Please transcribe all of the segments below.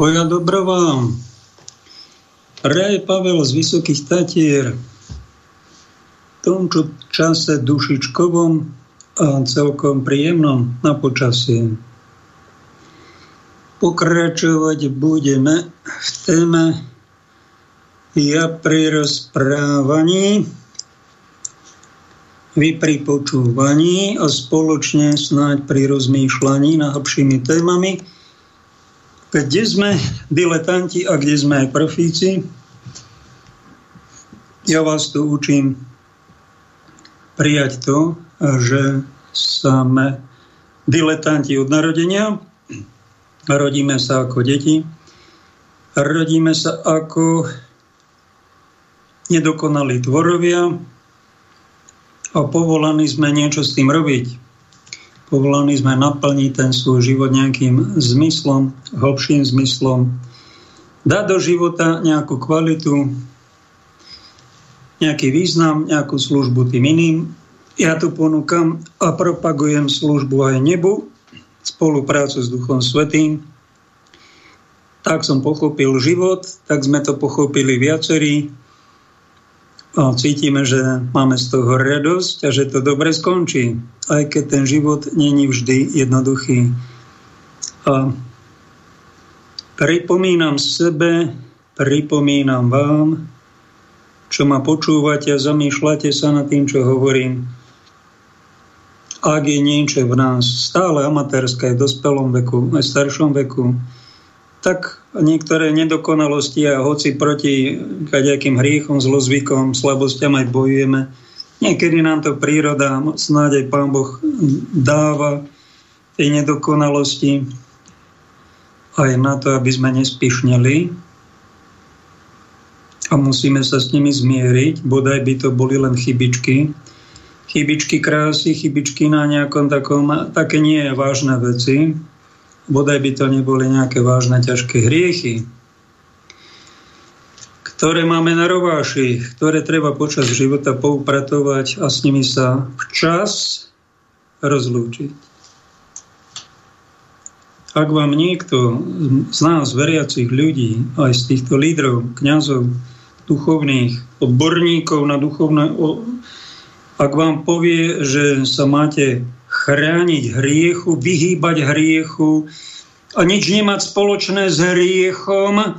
Pokoj a dobro vám. Raj Pavel z Vysokých Tatier. V tom čase dušičkovom a celkom príjemnom na počasie. Pokračovať budeme v téme ja pri rozprávaní, vy pri počúvaní a spoločne snáď pri rozmýšľaní na hlbšími témami, kde sme diletanti a kde sme profíci. Ja vás tu učím prijať to, že sme diletanti od narodenia, rodíme sa ako deti, rodíme sa ako nedokonalí tvorovia. A povolaní sme niečo s tým robiť povolaní sme naplniť ten svoj život nejakým zmyslom, hlbším zmyslom, dať do života nejakú kvalitu, nejaký význam, nejakú službu tým iným. Ja tu ponúkam a propagujem službu aj nebu, spoluprácu s Duchom Svetým. Tak som pochopil život, tak sme to pochopili viacerí cítime, že máme z toho radosť a že to dobre skončí, aj keď ten život není vždy jednoduchý. A pripomínam sebe, pripomínam vám, čo ma počúvate a zamýšľate sa nad tým, čo hovorím. Ak je niečo v nás stále amatérske v dospelom veku, aj v staršom veku, tak niektoré nedokonalosti a hoci proti kadejakým hriechom, zlozvykom, slabostiam aj bojujeme, niekedy nám to príroda, snáď aj Pán Boh dáva tej nedokonalosti aj na to, aby sme nespišneli a musíme sa s nimi zmieriť, bodaj by to boli len chybičky. Chybičky krásy, chybičky na nejakom takom, také nie vážne veci, bodaj by to neboli nejaké vážne, ťažké hriechy, ktoré máme na rováši, ktoré treba počas života poupratovať a s nimi sa včas rozlúčiť. Ak vám niekto z nás, veriacich ľudí, aj z týchto lídrov, kňazov, duchovných, odborníkov na duchovné, ak vám povie, že sa máte chrániť hriechu, vyhýbať hriechu a nič nemať spoločné s hriechom,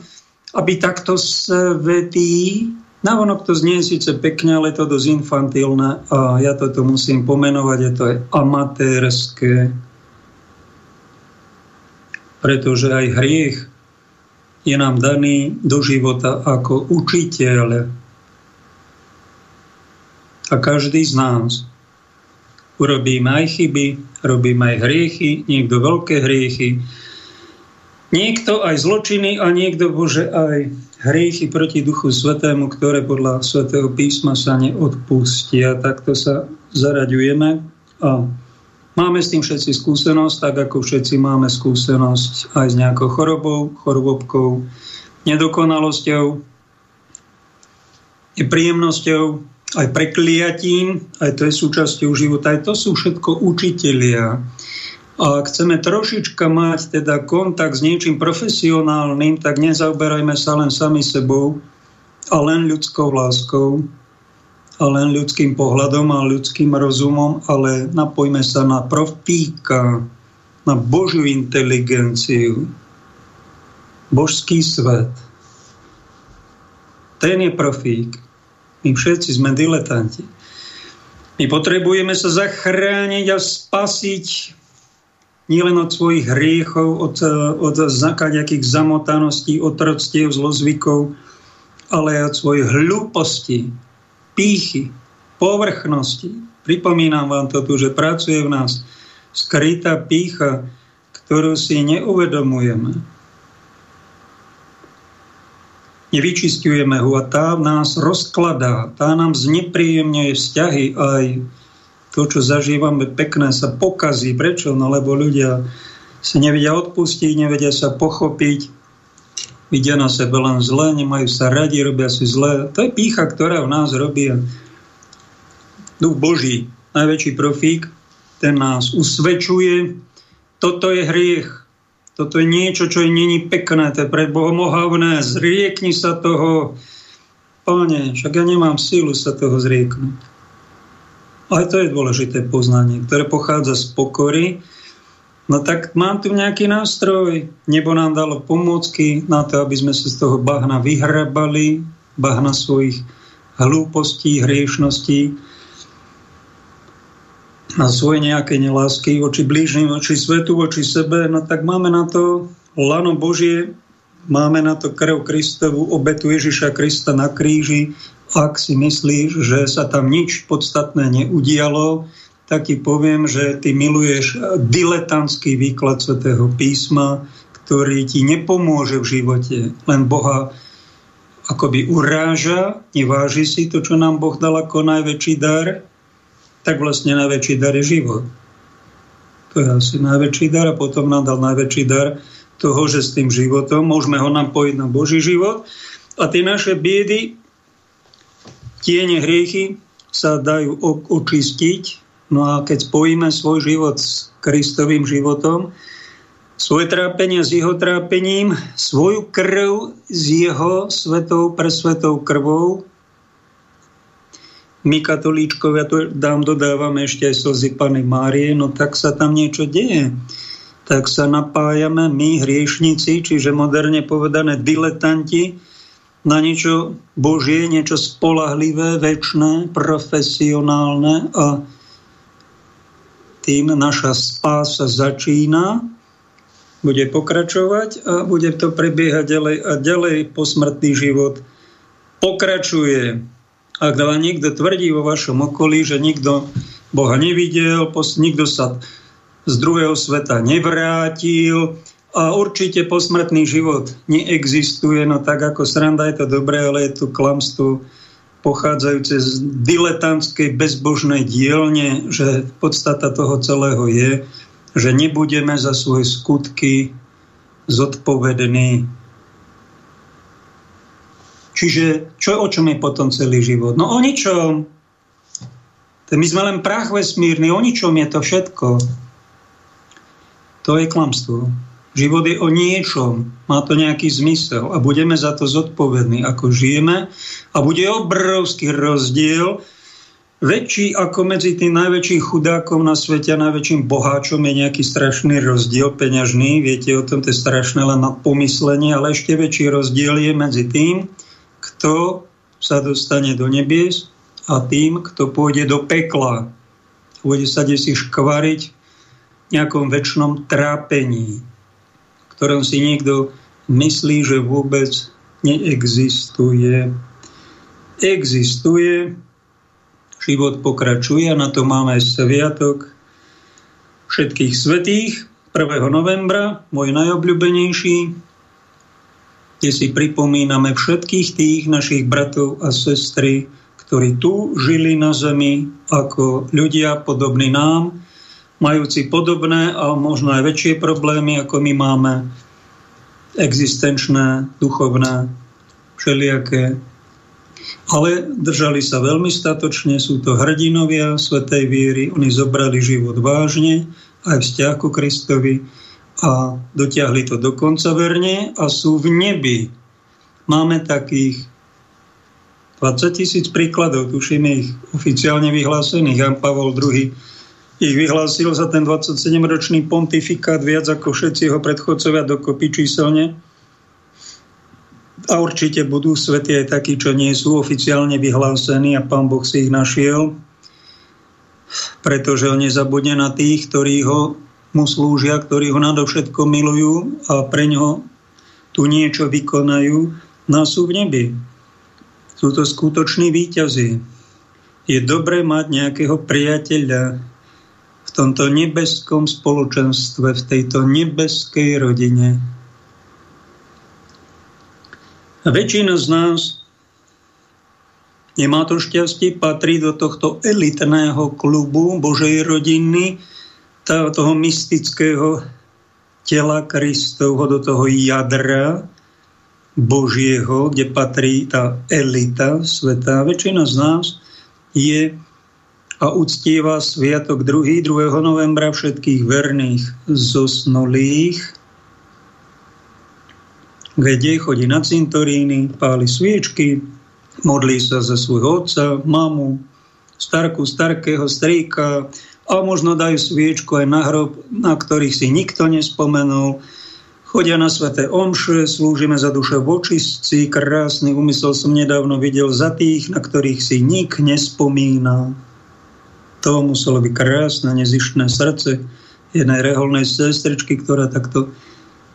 aby takto svetý, navonok to znie síce pekne, ale to dosť infantilné a ja toto musím pomenovať, je to aj amatérske, pretože aj hriech je nám daný do života ako učiteľ. A každý z nás urobíme aj chyby, robíme aj hriechy, niekto veľké hriechy, niekto aj zločiny a niekto, Bože, aj hriechy proti Duchu Svetému, ktoré podľa Svetého písma sa neodpustia. Takto sa zaraďujeme a máme s tým všetci skúsenosť, tak ako všetci máme skúsenosť aj s nejakou chorobou, chorobobkou, nedokonalosťou, nepríjemnosťou, aj prekliatím, aj to je súčasťou života, aj to sú všetko učitelia. A ak chceme trošička mať teda kontakt s niečím profesionálnym, tak nezaoberajme sa len sami sebou a len ľudskou láskou a len ľudským pohľadom a ľudským rozumom, ale napojme sa na profíka, na Božiu inteligenciu, božský svet. Ten je profík. My všetci sme diletanti. My potrebujeme sa zachrániť a spasiť nielen od svojich hriechov, od, od zakaďakých zamotaností, otroctiev, zlozvykov, ale aj od svojich hlúposti, pýchy, povrchnosti. Pripomínam vám to tu, že pracuje v nás skrytá pícha, ktorú si neuvedomujeme nevyčistujeme ho a tá nás rozkladá, tá nám znepríjemňuje vzťahy aj to, čo zažívame pekné, sa pokazí. Prečo? No lebo ľudia sa nevedia odpustiť, nevedia sa pochopiť, vidia na sebe len zle, nemajú sa radi, robia si zle. To je pícha, ktorá v nás robí. Duch Boží, najväčší profík, ten nás usvedčuje. Toto je hriech, toto je niečo, čo není pekné, to je pred Bohom ohavné, zriekni sa toho. Pane, však ja nemám sílu sa toho zrieknúť. Ale to je dôležité poznanie, ktoré pochádza z pokory. No tak mám tu nejaký nástroj. Nebo nám dalo pomôcky na to, aby sme sa z toho bahna vyhrabali, bahna svojich hlúpostí, hriešností a svoje nejaké nelásky voči blížnym, voči svetu, voči sebe, no tak máme na to lano Božie, máme na to krv Kristovu, obetu Ježiša Krista na kríži. Ak si myslíš, že sa tam nič podstatné neudialo, tak ti poviem, že ty miluješ diletantský výklad svätého písma, ktorý ti nepomôže v živote, len Boha akoby uráža, neváži si to, čo nám Boh dal ako najväčší dar, tak vlastne najväčší dar je život. To je asi najväčší dar a potom nám dal najväčší dar toho, že s tým životom môžeme ho napojiť na Boží život a tie naše biedy, tiene hriechy sa dajú očistiť. No a keď spojíme svoj život s Kristovým životom, svoje trápenie s jeho trápením, svoju krv s jeho svetou presvetou krvou. My katolíčkovia to dám, dodávame ešte aj slzy Pany Márie, no tak sa tam niečo deje. Tak sa napájame my, hriešnici, čiže moderne povedané diletanti, na niečo Božie, niečo spolahlivé, väčšné, profesionálne a tým naša spása začína bude pokračovať a bude to prebiehať ďalej a ďalej posmrtný život pokračuje. Ak vám niekto tvrdí vo vašom okolí, že nikto Boha nevidel, nikto sa z druhého sveta nevrátil a určite posmrtný život neexistuje, no tak ako sranda je to dobré, ale je tu klamstvo pochádzajúce z diletantskej bezbožnej dielne, že podstata toho celého je, že nebudeme za svoje skutky zodpovední. Čiže čo, o čom je potom celý život? No o ničom. My sme len prach vesmírny, o ničom je to všetko. To je klamstvo. Život je o niečom, má to nejaký zmysel a budeme za to zodpovední, ako žijeme. A bude obrovský rozdiel, väčší ako medzi tým najväčším chudákom na svete a najväčším boháčom je nejaký strašný rozdiel peňažný. Viete o tom, to je strašné len na pomyslenie, ale ešte väčší rozdiel je medzi tým, kto sa dostane do nebies a tým, kto pôjde do pekla. Bude sa si škvariť v nejakom väčšnom trápení, ktorom si niekto myslí, že vôbec neexistuje. Existuje, život pokračuje a na to máme sviatok všetkých svetých 1. novembra, môj najobľúbenejší, kde si pripomíname všetkých tých našich bratov a sestry, ktorí tu žili na zemi ako ľudia podobní nám, majúci podobné a možno aj väčšie problémy, ako my máme, existenčné, duchovné, všelijaké. Ale držali sa veľmi statočne, sú to hrdinovia svetej viery, oni zobrali život vážne, aj vzťah ku Kristovi a dotiahli to do konca verne a sú v nebi. Máme takých 20 tisíc príkladov, tuším ich oficiálne vyhlásených. Jan Pavol II ich vyhlásil za ten 27-ročný pontifikát viac ako všetci jeho predchodcovia dokopy číselne a určite budú svety aj takí, čo nie sú oficiálne vyhlásení a pán Boh si ich našiel, pretože on nezabudne na tých, ktorí ho mu slúžia, ktorí ho nadovšetko milujú a pre ňo tu niečo vykonajú, nás sú v nebi. Sú to skutoční výťazí. Je dobré mať nejakého priateľa v tomto nebeskom spoločenstve, v tejto nebeskej rodine, a väčšina z nás nemá to šťastie, patrí do tohto elitného klubu Božej rodiny, toho mystického tela Kristovho, do toho jadra Božieho, kde patrí tá elita sveta. Väčšina z nás je a uctieva sviatok 2. 2. novembra všetkých verných zosnulých, kde chodí na cintoríny, páli sviečky, modlí sa za svojho otca, mamu, starku, starkého strýka a možno dajú sviečku aj na hrob, na ktorých si nikto nespomenul. Chodia na sveté omše, slúžime za duše vočistci, krásny úmysel som nedávno videl za tých, na ktorých si nik nespomína. To muselo byť krásne, nezištné srdce jednej reholnej sestričky, ktorá takto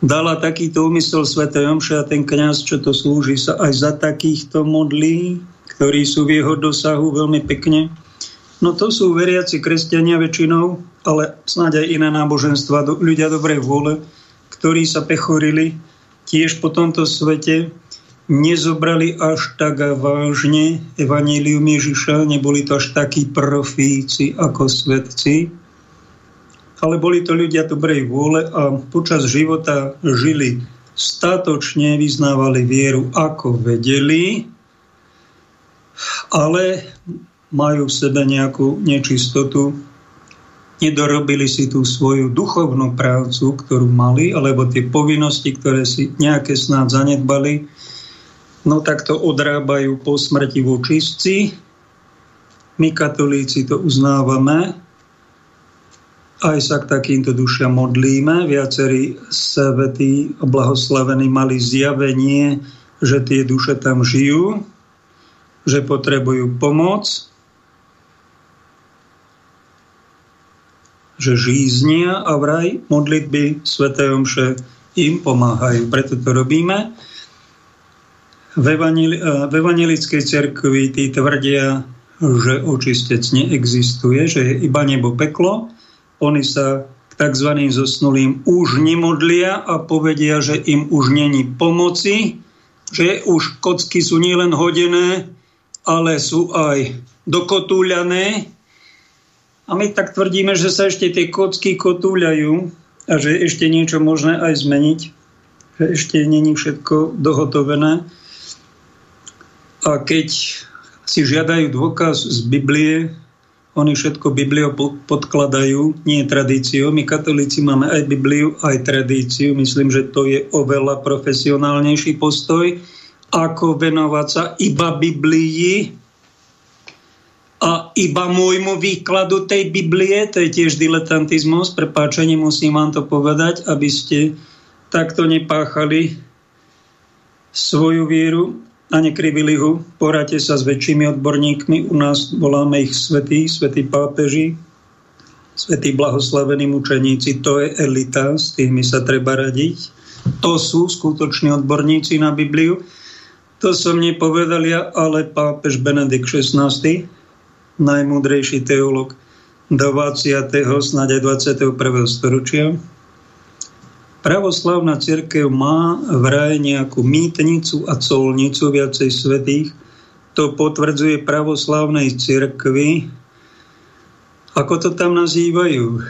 dala takýto úmysel Sv. Omše a ten kňaz, čo to slúži, sa aj za takýchto modlí, ktorí sú v jeho dosahu veľmi pekne. No to sú veriaci kresťania väčšinou, ale snáď aj iné náboženstva, ľudia dobrej vôle, ktorí sa pechorili tiež po tomto svete, nezobrali až tak vážne Evangelium Ježiša, neboli to až takí profíci ako svetci, ale boli to ľudia dobrej vôle a počas života žili statočne, vyznávali vieru ako vedeli, ale majú v sebe nejakú nečistotu, nedorobili si tú svoju duchovnú prácu, ktorú mali, alebo tie povinnosti, ktoré si nejaké snáď zanedbali, no tak to odrábajú po smrti vočistci. My katolíci to uznávame, aj sa k takýmto dušiam modlíme. Viacerí svetí a blahoslavení mali zjavenie, že tie duše tam žijú, že potrebujú pomoc, že žíznia a vraj modlitby Sv. Omše im pomáhajú. Preto to robíme. V, v evangelickej cerkvi tí tvrdia, že očistec neexistuje, že je iba nebo peklo oni sa k tzv. zosnulým už nemodlia a povedia, že im už není pomoci, že už kocky sú nielen hodené, ale sú aj dokotúľané. A my tak tvrdíme, že sa ešte tie kocky kotúľajú a že ešte niečo možné aj zmeniť, že ešte není všetko dohotovené. A keď si žiadajú dôkaz z Biblie, oni všetko Bibliou podkladajú, nie tradíciou. My katolíci máme aj Bibliu, aj tradíciu. Myslím, že to je oveľa profesionálnejší postoj, ako venovať sa iba Biblii a iba môjmu výkladu tej Biblie. To je tiež diletantizmus. Prepáčenie, musím vám to povedať, aby ste takto nepáchali svoju vieru a nekrivili ho. Poradte sa s väčšími odborníkmi. U nás voláme ich svetí, svetí pápeži, svetí blahoslavení mučeníci. To je elita, s tými sa treba radiť. To sú skutoční odborníci na Bibliu. To som nepovedal ja, ale pápež Benedikt XVI, najmúdrejší teolog 20. snáď aj 21. storočia, Pravoslavná církev má vraj nejakú mýtnicu a colnicu viacej svetých. To potvrdzuje pravoslavnej církvi. Ako to tam nazývajú?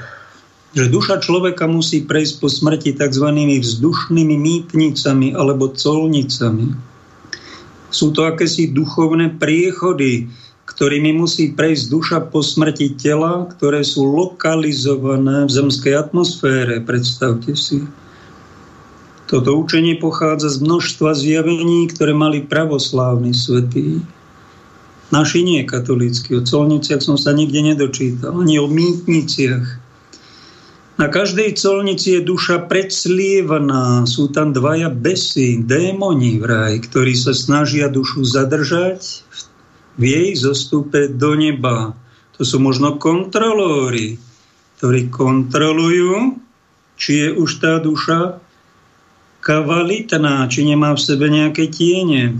Že duša človeka musí prejsť po smrti tzv. vzdušnými mýtnicami alebo colnicami. Sú to akési duchovné priechody, ktorými musí prejsť duša po smrti tela, ktoré sú lokalizované v zemskej atmosfére. Predstavte si. Toto učenie pochádza z množstva zjavení, ktoré mali pravoslávni svetí. Naši nie katolícky. O colniciach som sa nikde nedočítal, ani o mýtniciach. Na každej colnici je duša predslievaná. Sú tam dvaja besy, démoni vraj, ktorí sa snažia dušu zadržať v jej zostupe do neba. To sú možno kontrolóri, ktorí kontrolujú, či je už tá duša kvalitná, či nemá v sebe nejaké tiene.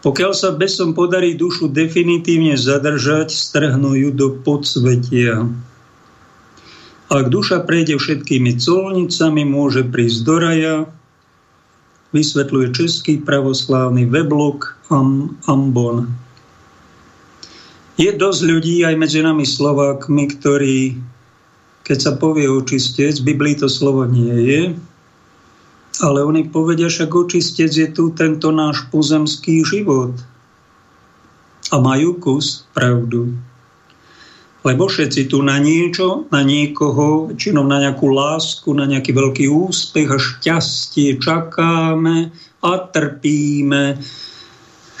Pokiaľ sa besom podarí dušu definitívne zadržať, strhnú ju do podsvetia. Ak duša prejde všetkými colnicami, môže prísť do raja, vysvetľuje český pravoslávny weblog Am, Ambon. Je dosť ľudí aj medzi nami Slovákmi, ktorí, keď sa povie očistec, v Biblii to slovo nie je, ale oni povedia, však očistec je tu tento náš pozemský život. A majú kus pravdu. Lebo všetci tu na niečo, na niekoho, činom na nejakú lásku, na nejaký veľký úspech a šťastie čakáme a trpíme.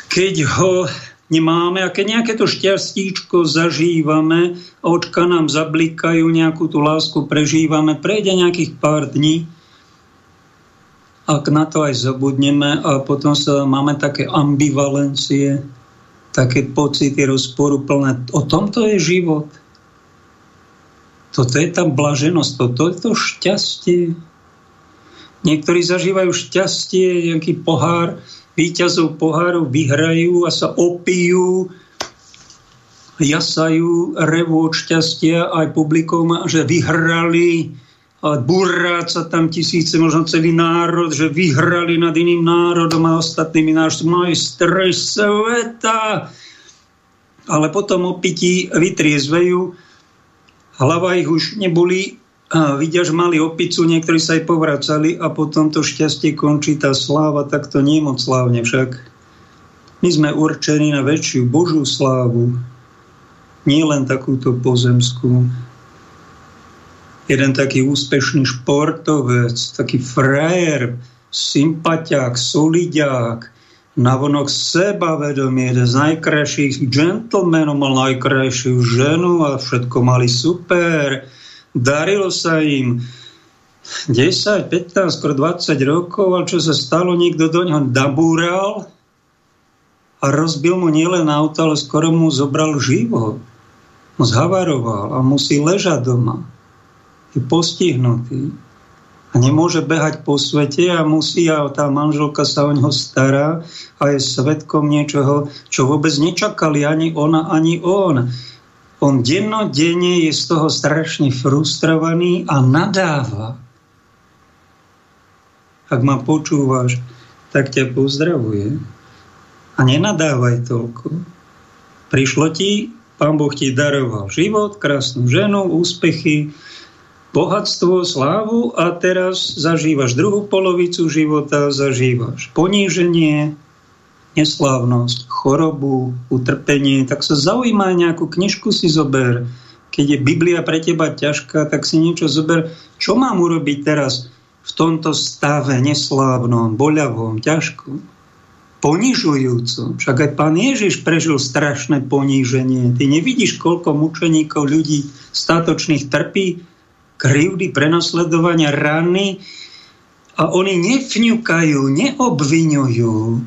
Keď ho nemáme a keď nejaké to šťastíčko zažívame očka nám zablikajú, nejakú tú lásku prežívame, prejde nejakých pár dní, ak na to aj zabudneme a potom sa máme také ambivalencie, také pocity rozporu plné. O tomto je život. Toto je tá blaženosť, toto je to šťastie. Niektorí zažívajú šťastie, nejaký pohár, víťazov poháru vyhrajú a sa opijú, jasajú, revú od šťastia aj publikom, že vyhrali a burrá sa tam tisíce, možno celý národ, že vyhrali nad iným národom a ostatnými náš majstri sveta. Ale potom opití vytriezvejú, hlava ich už neboli, a vidia, že mali opicu, niektorí sa aj povracali a potom to šťastie končí, tá sláva, tak to nie je moc slávne však. My sme určení na väčšiu Božú slávu, nie len takúto pozemskú jeden taký úspešný športovec, taký frajer, sympatiák, solidiák, navonok sebavedomie, jeden z najkrajších gentlemanov, mal najkrajšiu ženu a všetko mali super. Darilo sa im 10, 15, skoro 20 rokov, ale čo sa stalo, niekto do ňoho dabúral a rozbil mu nielen auto, ale skoro mu zobral život. Mu zhavaroval a musí ležať doma je postihnutý a nemôže behať po svete a musí a tá manželka sa o neho stará a je svetkom niečoho, čo vôbec nečakali ani ona, ani on. On dennodenne je z toho strašne frustrovaný a nadáva. Ak ma počúvaš, tak ťa pozdravuje. A nenadávaj toľko. Prišlo ti, pán Boh ti daroval život, krásnu ženu, úspechy, bohatstvo, slávu a teraz zažívaš druhú polovicu života, zažívaš poníženie, neslávnosť, chorobu, utrpenie, tak sa zaujíma nejakú knižku si zober. Keď je Biblia pre teba ťažká, tak si niečo zober. Čo mám urobiť teraz v tomto stave neslávnom, boľavom, ťažkom, ponižujúcom? Však aj pán Ježiš prežil strašné poníženie. Ty nevidíš, koľko mučeníkov ľudí statočných trpí krivdy, prenasledovania, rany a oni nefňukajú, neobvinujú,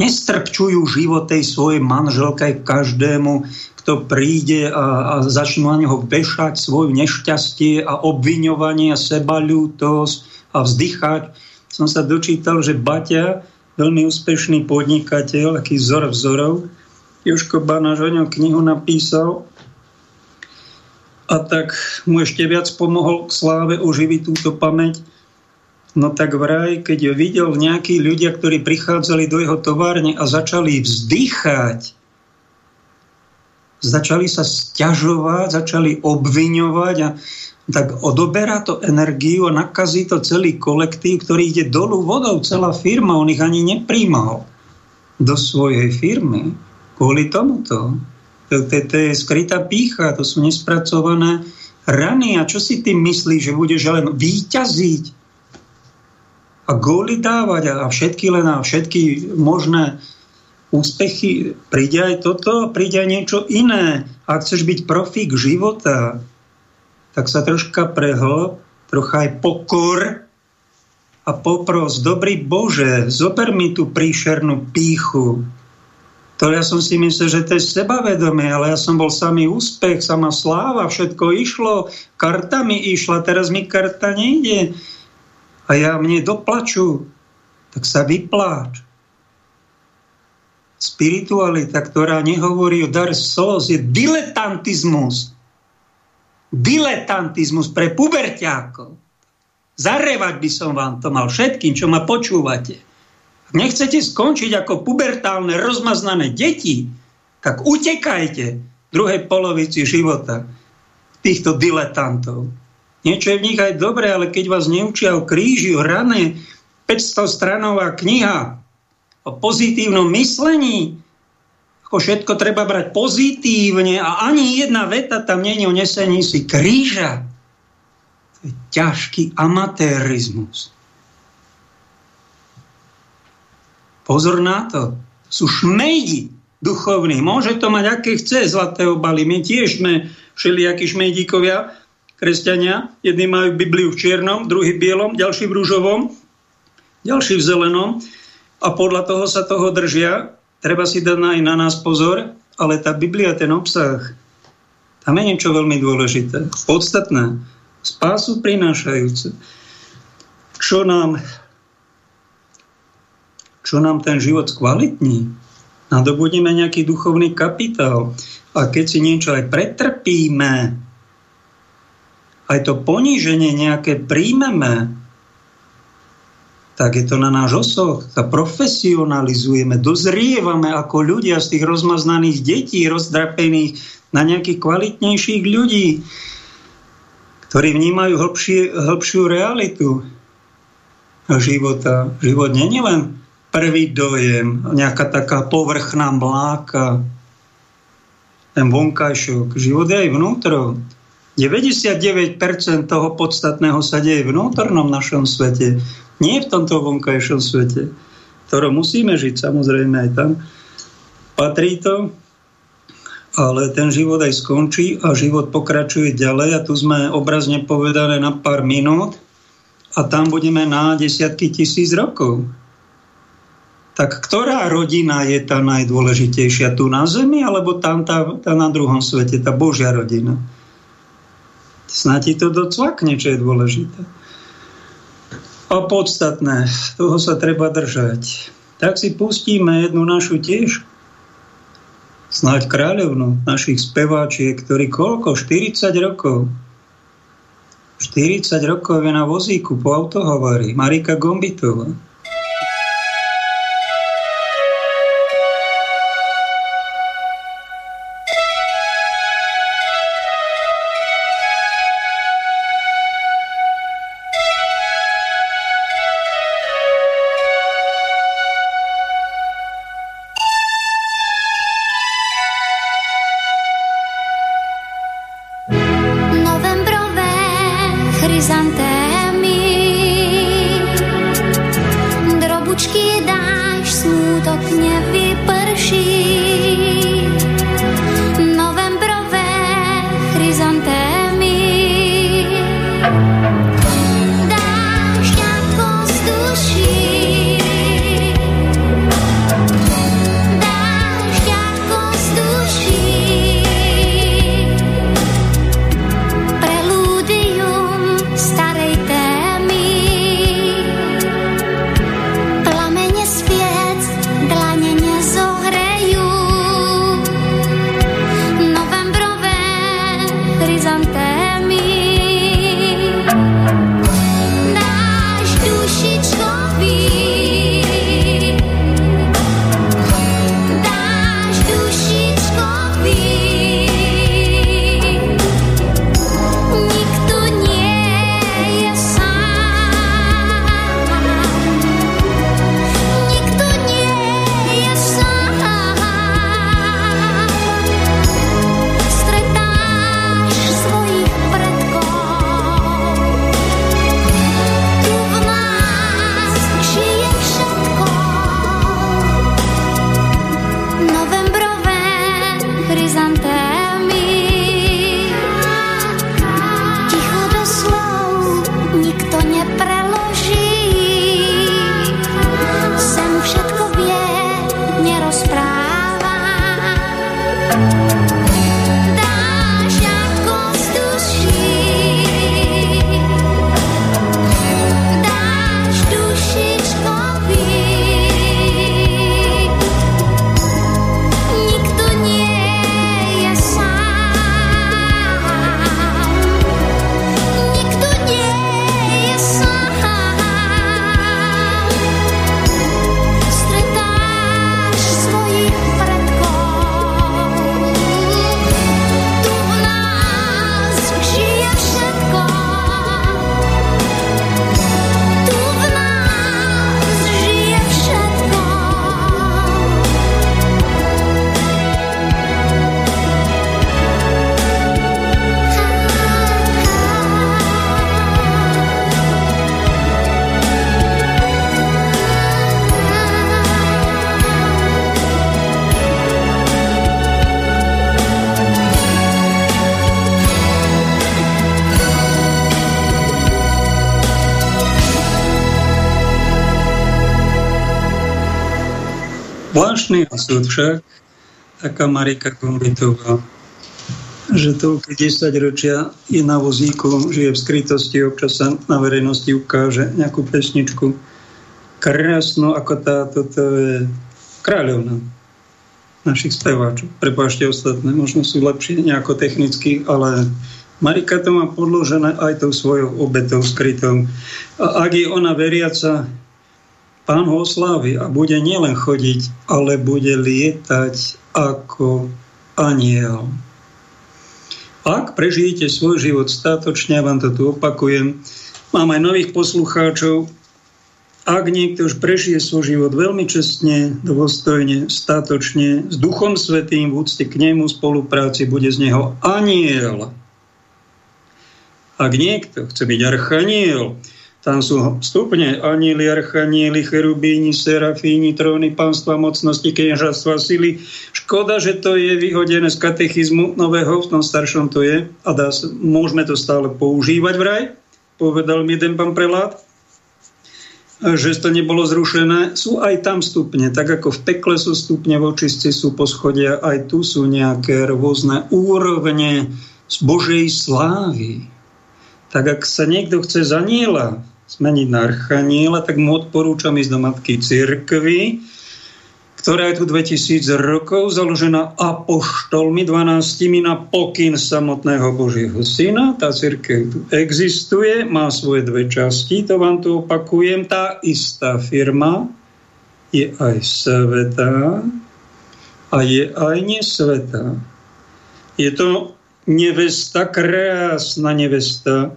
nestrpčujú život tej svojej manželke každému, kto príde a, a začnú na neho vešať svoje nešťastie a obviňovanie a sebalútosť a vzdychať. Som sa dočítal, že Baťa, veľmi úspešný podnikateľ, aký vzor vzorov, Joško Banáš o ňom knihu napísal a tak mu ešte viac pomohol k sláve oživiť túto pamäť. No tak vraj, keď videl nejakí ľudia, ktorí prichádzali do jeho továrne a začali vzdychať, začali sa stiažovať, začali obviňovať a tak odoberá to energiu a nakazí to celý kolektív, ktorý ide dolu vodou, celá firma, on ich ani nepríjmal do svojej firmy kvôli tomuto. To, to, je skrytá pícha, to sú nespracované rany. A čo si ty myslíš, že budeš len výťaziť a góly dávať a všetky len a všetky možné úspechy, príde aj toto, príde aj niečo iné. Ak chceš byť profík života, tak sa troška prehl, trocha aj pokor a popros, dobrý Bože, zober mi tú príšernú píchu, to ja som si myslel, že to je sebavedomie, ale ja som bol samý úspech, sama sláva, všetko išlo, karta mi išla, teraz mi karta nejde. A ja mne doplaču, tak sa vypláč. Spiritualita, ktorá nehovorí o dar sos, je diletantizmus. Diletantizmus pre puberťákov. Zarevať by som vám to mal všetkým, čo ma počúvate nechcete skončiť ako pubertálne rozmaznané deti, tak utekajte v druhej polovici života týchto diletantov. Niečo je v nich aj dobré, ale keď vás neučia o kríži, o rane, 500 stranová kniha o pozitívnom myslení, všetko treba brať pozitívne a ani jedna veta tam nie je o nesení si kríža. To je ťažký amatérizmus. Pozor na to. Sú šmejdi duchovní. Môže to mať, aké chce zlaté obaly. My tiež sme všelijakí šmejdíkovia, kresťania. Jedni majú Bibliu v čiernom, druhý v bielom, ďalší v rúžovom, ďalší v zelenom. A podľa toho sa toho držia treba si dať aj na nás pozor, ale tá Biblia, ten obsah, tam je niečo veľmi dôležité, podstatné, spásu prinášajúce. Čo nám, čo nám ten život skvalitní, nadobudíme nejaký duchovný kapitál. A keď si niečo aj pretrpíme, aj to poníženie nejaké príjmeme, tak je to na náš osoch. Sa profesionalizujeme, dozrievame ako ľudia z tých rozmaznaných detí, rozdrapených na nejakých kvalitnejších ľudí, ktorí vnímajú hĺbšiu realitu života. Život nie je len prvý dojem, nejaká taká povrchná mláka, ten vonkajšok. Život je aj vnútro. 99% toho podstatného sa deje vnútornom našom svete. Nie v tomto vonkajšom svete, ktorom musíme žiť, samozrejme aj tam. Patrí to, ale ten život aj skončí a život pokračuje ďalej a tu sme obrazne povedané na pár minút a tam budeme na desiatky tisíc rokov. Tak ktorá rodina je tá najdôležitejšia? Tu na Zemi alebo tam tá, tá na druhom svete, tá Božia rodina? Snáď to docvakne, čo je dôležité a podstatné. Toho sa treba držať. Tak si pustíme jednu našu tiež, snáď kráľovnu našich speváčiek, ktorí koľko? 40 rokov. 40 rokov je na vozíku po autohovari. Marika Gombitová. Zvláštny osud však, taká Marika Gombitová, že to, keď 10 ročia je na vozíku, žije v skrytosti, občas sa na verejnosti ukáže nejakú pesničku. Krásno ako táto, to je kráľovna našich speváčov. Prepášte ostatné, možno sú lepšie nejako technicky, ale Marika to má podložené aj tou svojou obetou skrytou. A ak je ona veriaca, Pán ho oslávi a bude nielen chodiť, ale bude lietať ako aniel. Ak prežijete svoj život statočne, ja vám to tu opakujem, mám aj nových poslucháčov, ak niekto už prežije svoj život veľmi čestne, dôstojne, statočne, s Duchom Svetým, v úcte k nemu, spolupráci, bude z neho aniel. Ak niekto chce byť archaniel, tam sú stupne anieli, archanieli, cherubíni, serafíni, tróny, pánstva, mocnosti, kniežastva, sily. Škoda, že to je vyhodené z katechizmu nového, v tom staršom to je a dá sa, môžeme to stále používať vraj, povedal mi jeden pán prelát, že to nebolo zrušené. Sú aj tam stupne, tak ako v pekle sú stupne, v očistci sú poschodia, aj tu sú nejaké rôzne úrovne z Božej slávy. Tak ak sa niekto chce zaniela zmeniť na archaniela, tak mu odporúčam ísť do Matky Cirkvy, ktorá je tu 2000 rokov, založená apoštolmi 12 na pokyn samotného Božieho Syna. Tá církev tu existuje, má svoje dve časti, to vám tu opakujem. Tá istá firma je aj svetá a je aj nesvetá. Je to nevesta, krásna nevesta,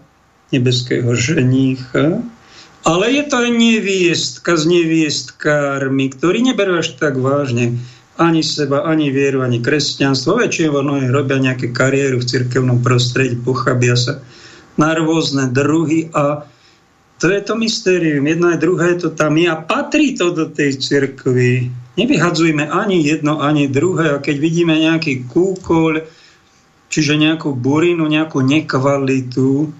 nebeského ženícha, ale je to aj neviestka s neviestkármi, ktorí neberú až tak vážne ani seba, ani vieru, ani kresťanstvo. Väčšinou no, robia nejaké kariéru v cirkevnom prostredí, pochabia sa na rôzne druhy a to je to mystérium. Jedno aj druhé to tam je a patrí to do tej cirkvi. Nevyhadzujme ani jedno, ani druhé a keď vidíme nejaký kúkoľ, čiže nejakú burinu, nejakú nekvalitu,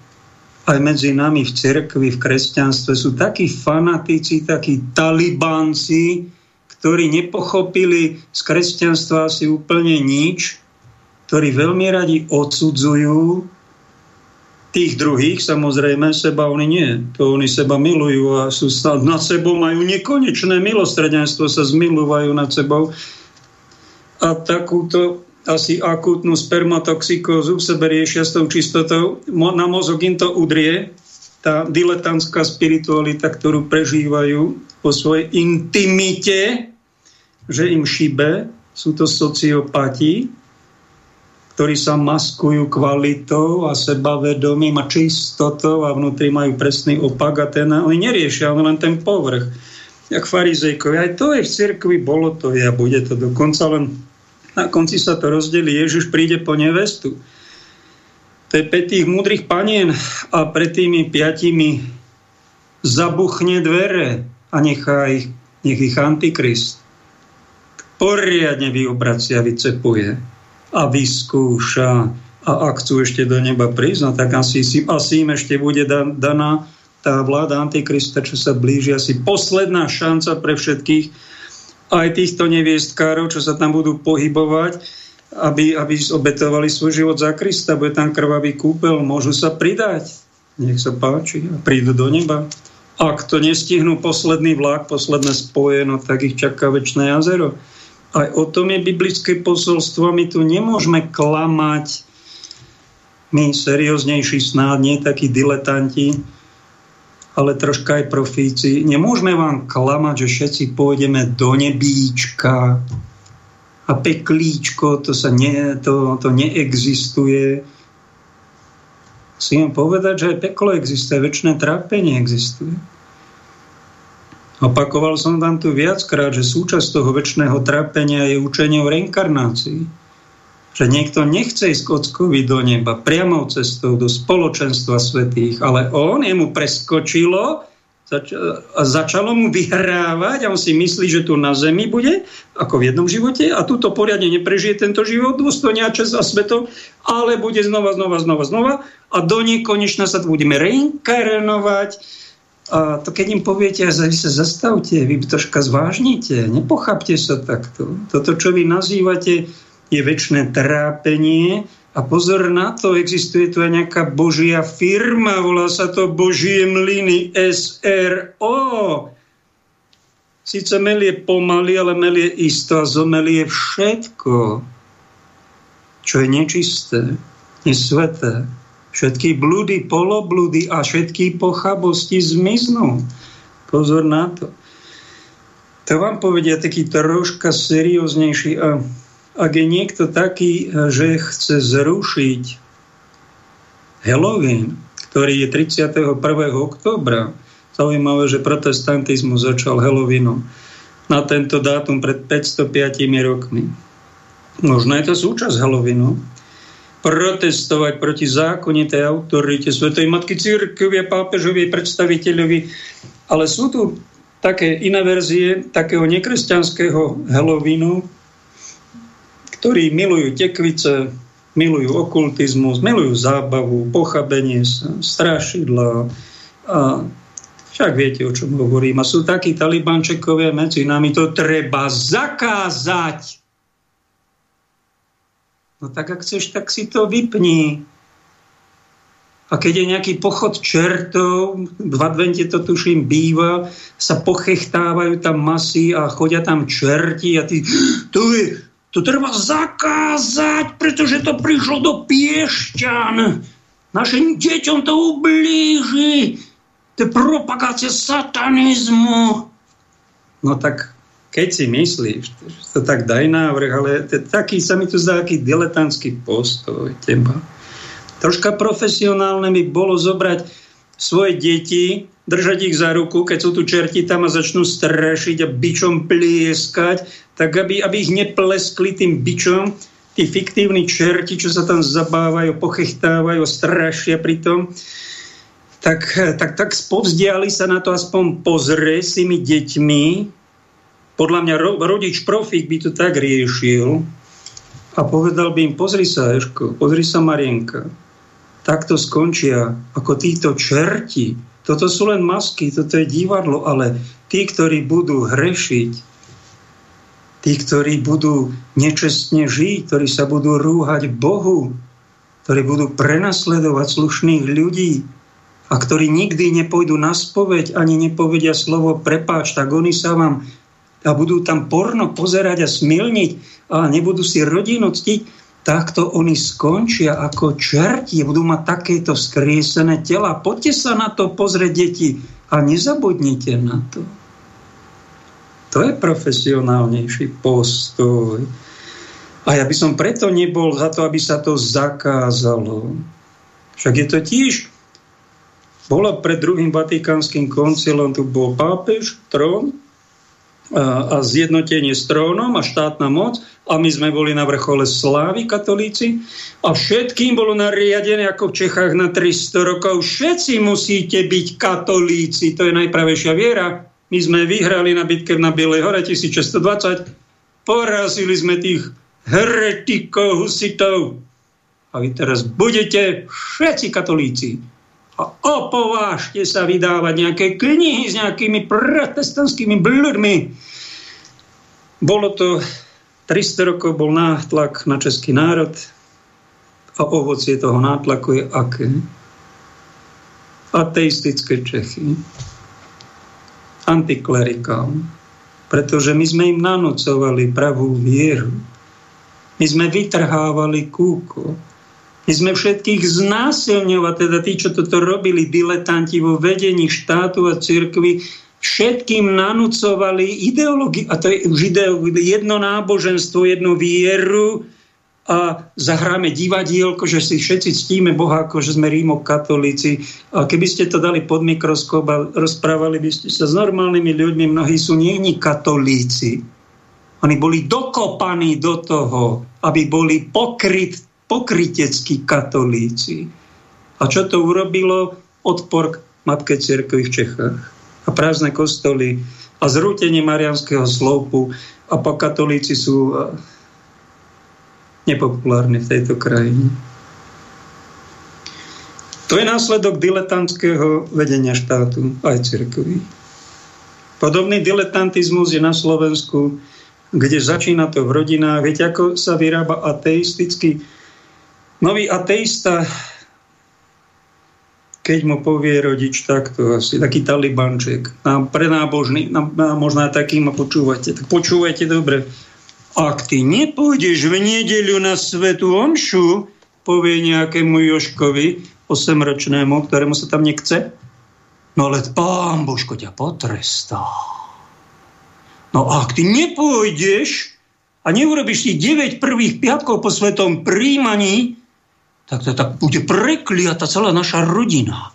aj medzi nami v cerkvi, v kresťanstve sú takí fanatici, takí talibanci, ktorí nepochopili z kresťanstva asi úplne nič, ktorí veľmi radi odsudzujú tých druhých, samozrejme, seba oni nie. To oni seba milujú a sú snad nad sebou, majú nekonečné milostredenstvo, sa zmilujú nad sebou. A takúto asi akútnu spermatoxikózu v sebe riešia s tou čistotou. Na mozog im to udrie, tá diletantská spiritualita, ktorú prežívajú po svojej intimite, že im šibe, sú to sociopati, ktorí sa maskujú kvalitou a sebavedomím a čistotou a vnútri majú presný opak a ten, oni neriešia, ale len ten povrch. Jak farizejkovi. Aj to je v cirkvi, bolo to je a bude to dokonca len na konci sa to rozdelí. Ježiš príde po nevestu. To je tých múdrych panien a pred tými piatimi zabuchne dvere a nechá ich, nech ich Antikrist poriadne vyobracia, vycepuje a vyskúša a ak chcú ešte do neba prísť, no tak asi, asi im ešte bude daná tá vláda Antikrista, čo sa blíži, asi posledná šanca pre všetkých, aj týchto neviestkárov, čo sa tam budú pohybovať, aby, aby obetovali svoj život za Krista. Bude tam krvavý kúpel, môžu sa pridať. Nech sa páči a prídu do neba. Ak to nestihnú posledný vlak, posledné spoje, no tak ich čaká väčšie jazero. Aj o tom je biblické posolstvo. My tu nemôžeme klamať. My serióznejší snáď, nie takí diletanti, ale troška aj profíci. Nemôžeme vám klamať, že všetci pôjdeme do nebíčka a peklíčko, to, sa ne, to, to neexistuje. Musím povedať, že aj peklo existuje, väčšie trápenie existuje. Opakoval som tam tu viackrát, že súčasť toho väčšného trápenia je učenie o reinkarnácii že niekto nechce ísť kockovi do neba priamou cestou do spoločenstva svetých, ale on, jemu preskočilo a začalo mu vyhrávať a on si myslí, že tu na zemi bude, ako v jednom živote a tuto poriadne neprežije tento život, dôstojne a čas a sveto, ale bude znova, znova, znova, znova a do nekonečna sa tu budeme reinkarnovať A to keď im poviete, že sa zastavte, vy troška zvážnite, nepochápte sa takto. Toto, čo vy nazývate, je väčšie trápenie a pozor na to, existuje tu aj nejaká božia firma, volá sa to Božie mlyny SRO. Sice melie pomaly, ale melie isto a zomelie všetko, čo je nečisté, nesveté Všetky blúdy, poloblúdy a všetky pochabosti zmiznú. Pozor na to. To vám povedia taký troška serióznejší. A ak je niekto taký, že chce zrušiť Halloween, ktorý je 31. oktobra, zaujímavé, že protestantizmus začal Halloweenom na tento dátum pred 505 rokmi. Možno je to súčasť Halloweenu, protestovať proti zákonitej autorite Svetej Matky Církvy pápežovi predstaviteľovi. Ale sú tu také iné verzie takého nekresťanského Halloweenu, ktorí milujú tekvice, milujú okultizmus, milujú zábavu, pochabenie strašidla a však viete, o čom hovorím. A sú takí talibančekovia medzi nami, to treba zakázať. No tak ak chceš, tak si to vypni. A keď je nejaký pochod čertov, v advente to tuším býva, sa pochechtávajú tam masy a chodia tam čerti a ty, to je, to treba zakázať, pretože to prišlo do Piešťan. Našim deťom to ublíži. To je propagácia satanizmu. No tak keď si myslíš, to tak daj návrh, ale taký sa mi tu zdá taký diletantský postoj teba. Troška profesionálne by bolo zobrať svoje deti, držať ich za ruku, keď sú tu čerti tam a začnú strašiť a bičom plieskať, tak aby, aby ich nepleskli tým bičom, tí fiktívni čerti, čo sa tam zabávajú, pochechtávajú, strašia pri tom, tak, tak, tak spovzdiali sa na to aspoň pozrie s tými deťmi, podľa mňa rodič profík by to tak riešil a povedal by im, pozri sa Eško, pozri sa Marienka, takto skončia ako títo čerti. Toto sú len masky, toto je divadlo, ale tí, ktorí budú hrešiť, tí, ktorí budú nečestne žiť, ktorí sa budú rúhať Bohu, ktorí budú prenasledovať slušných ľudí a ktorí nikdy nepôjdu na spoveď ani nepovedia slovo prepáč, tak oni sa vám a budú tam porno pozerať a smilniť a nebudú si rodinu ctiť, takto oni skončia ako čerti, budú mať takéto skriesené tela. Poďte sa na to pozrieť, deti, a nezabudnite na to. To je profesionálnejší postoj. A ja by som preto nebol za to, aby sa to zakázalo. Však je to tiež bolo pred druhým vatikánskym koncilom, tu bol pápež, trón, a zjednotenie s trónom a štátna moc a my sme boli na vrchole slávy katolíci a všetkým bolo nariadené ako v Čechách na 300 rokov. Všetci musíte byť katolíci, to je najpravejšia viera. My sme vyhrali na bitke na Bielej hore 1620, porazili sme tých heretikov, husitov a vy teraz budete všetci katolíci a opovážte sa vydávať nejaké knihy s nejakými protestantskými bludmi. Bolo to 300 rokov bol nátlak na český národ a ovocie toho nátlaku je aké? Ateistické Čechy. Antiklerikál. Pretože my sme im nanocovali pravú vieru. My sme vytrhávali kúko my sme všetkých znásilňovať, teda tí, čo toto robili, diletanti vo vedení štátu a cirkvi, všetkým nanúcovali ideológiu, a to je už jedno náboženstvo, jednu vieru a zahráme divadielko, že si všetci ctíme Boha, ako že sme rímokatolíci. A keby ste to dali pod mikroskop a rozprávali by ste sa s normálnymi ľuďmi, mnohí sú nie katolíci. Oni boli dokopaní do toho, aby boli pokryt pokryteckí katolíci. A čo to urobilo? Odpor k Matke Cirkvi v Čechách. A prázdne kostoly a zrútenie Marianského slopu a po katolíci sú nepopulárni v tejto krajine. To je následok diletantského vedenia štátu aj cirkvi. Podobný diletantizmus je na Slovensku, kde začína to v rodinách. Viete, ako sa vyrába ateistický Nový ateista, keď mu povie rodič takto, asi taký talibanček, nám prenábožný, nám, možno taký ma počúvate, tak počúvajte dobre. Ak ty nepôjdeš v nedeľu na svetu omšu, povie nejakému Joškovi, 8-ročnému, ktorému sa tam nechce, no ale pán Božko ťa potrestá. No a ak ty nepôjdeš a neurobiš si 9 prvých piatkov po svetom príjmaní, tak to tak bude prekliata celá naša rodina.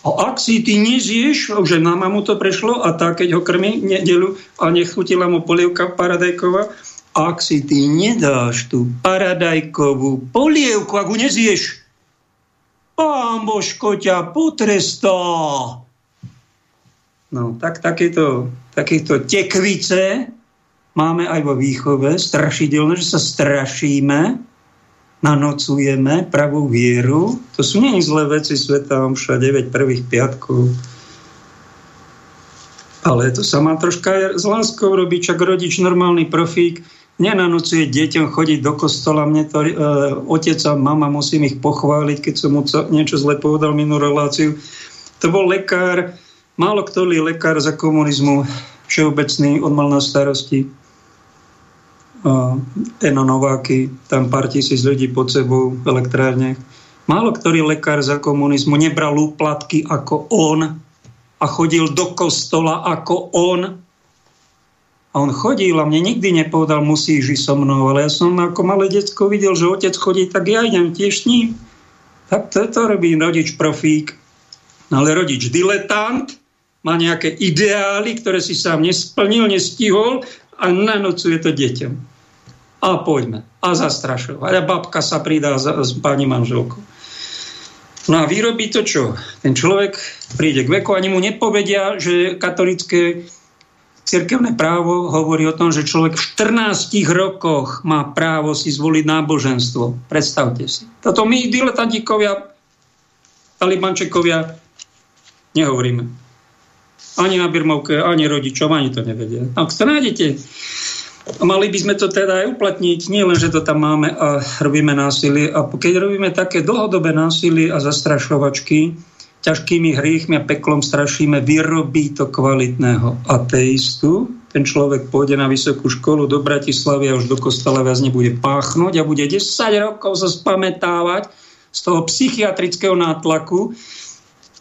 A ak si ty nezješ, že na mamu to prešlo a tak, keď ho krmi nedelu a nechutila mu polievka paradajková, ak si ty nedáš tú paradajkovú polievku, ak ju nezješ, pán Božko ťa potrestá. No, tak takéto, takéto tekvice máme aj vo výchove, strašidelné, že sa strašíme, nanocujeme pravú vieru. To sú nie zlé veci Sveta Omša 9 prvých piatkov. Ale to sa má troška s láskou robiť, čak rodič, normálny profík, nenanocuje deťom chodiť do kostola. Mne to e, otec a mama, musím ich pochváliť, keď som mu niečo zle povedal minulú reláciu. To bol lekár, málo ktorý lekár za komunizmu, všeobecný, on mal na starosti Eno Nováky, tam pár tisíc ľudí pod sebou v elektrárne. Málo ktorý lekár za komunizmu nebral úplatky ako on a chodil do kostola ako on. A on chodil a mne nikdy nepovedal, musíš ísť so mnou, ale ja som ako malé detsko videl, že otec chodí, tak ja idem tiež s ním. Tak to, to robí rodič profík. No ale rodič diletant, má nejaké ideály, ktoré si sám nesplnil, nestihol a nanocuje to deťom. A poďme. A zastrašovať. A babka sa pridá s, s pani manželkou. No a vyrobí to čo? Ten človek príde k veku, ani mu nepovedia, že katolické cirkevné právo hovorí o tom, že človek v 14 rokoch má právo si zvoliť náboženstvo. Predstavte si. Toto my, diletantikovia, talibančekovia, nehovoríme. Ani na Birmovke, ani rodičom, ani to nevedia. Ak to nájdete Mali by sme to teda aj uplatniť, nie len, že to tam máme a robíme násilie. A keď robíme také dlhodobé násilie a zastrašovačky, ťažkými hriechmi a peklom strašíme, vyrobí to kvalitného ateistu. Ten človek pôjde na vysokú školu do Bratislavy a už do kostola viac nebude páchnuť a bude 10 rokov sa spametávať z toho psychiatrického nátlaku,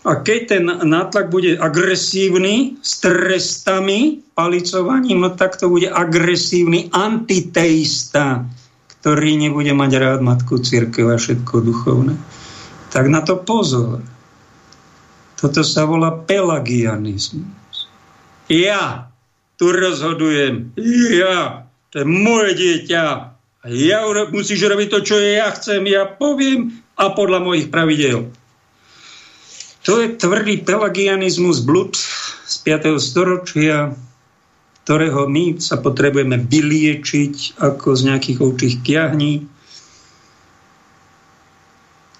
a keď ten nátlak bude agresívny, s trestami, palicovaním, no tak to bude agresívny antiteista, ktorý nebude mať rád matku církev a všetko duchovné. Tak na to pozor. Toto sa volá pelagianizmus. Ja tu rozhodujem. Ja. To je moje dieťa. A ja musíš robiť to, čo ja chcem. Ja poviem a podľa mojich pravidel. To je tvrdý pelagianizmus, blud z 5. storočia, ktorého my sa potrebujeme vyliečiť ako z nejakých ovčích kiahní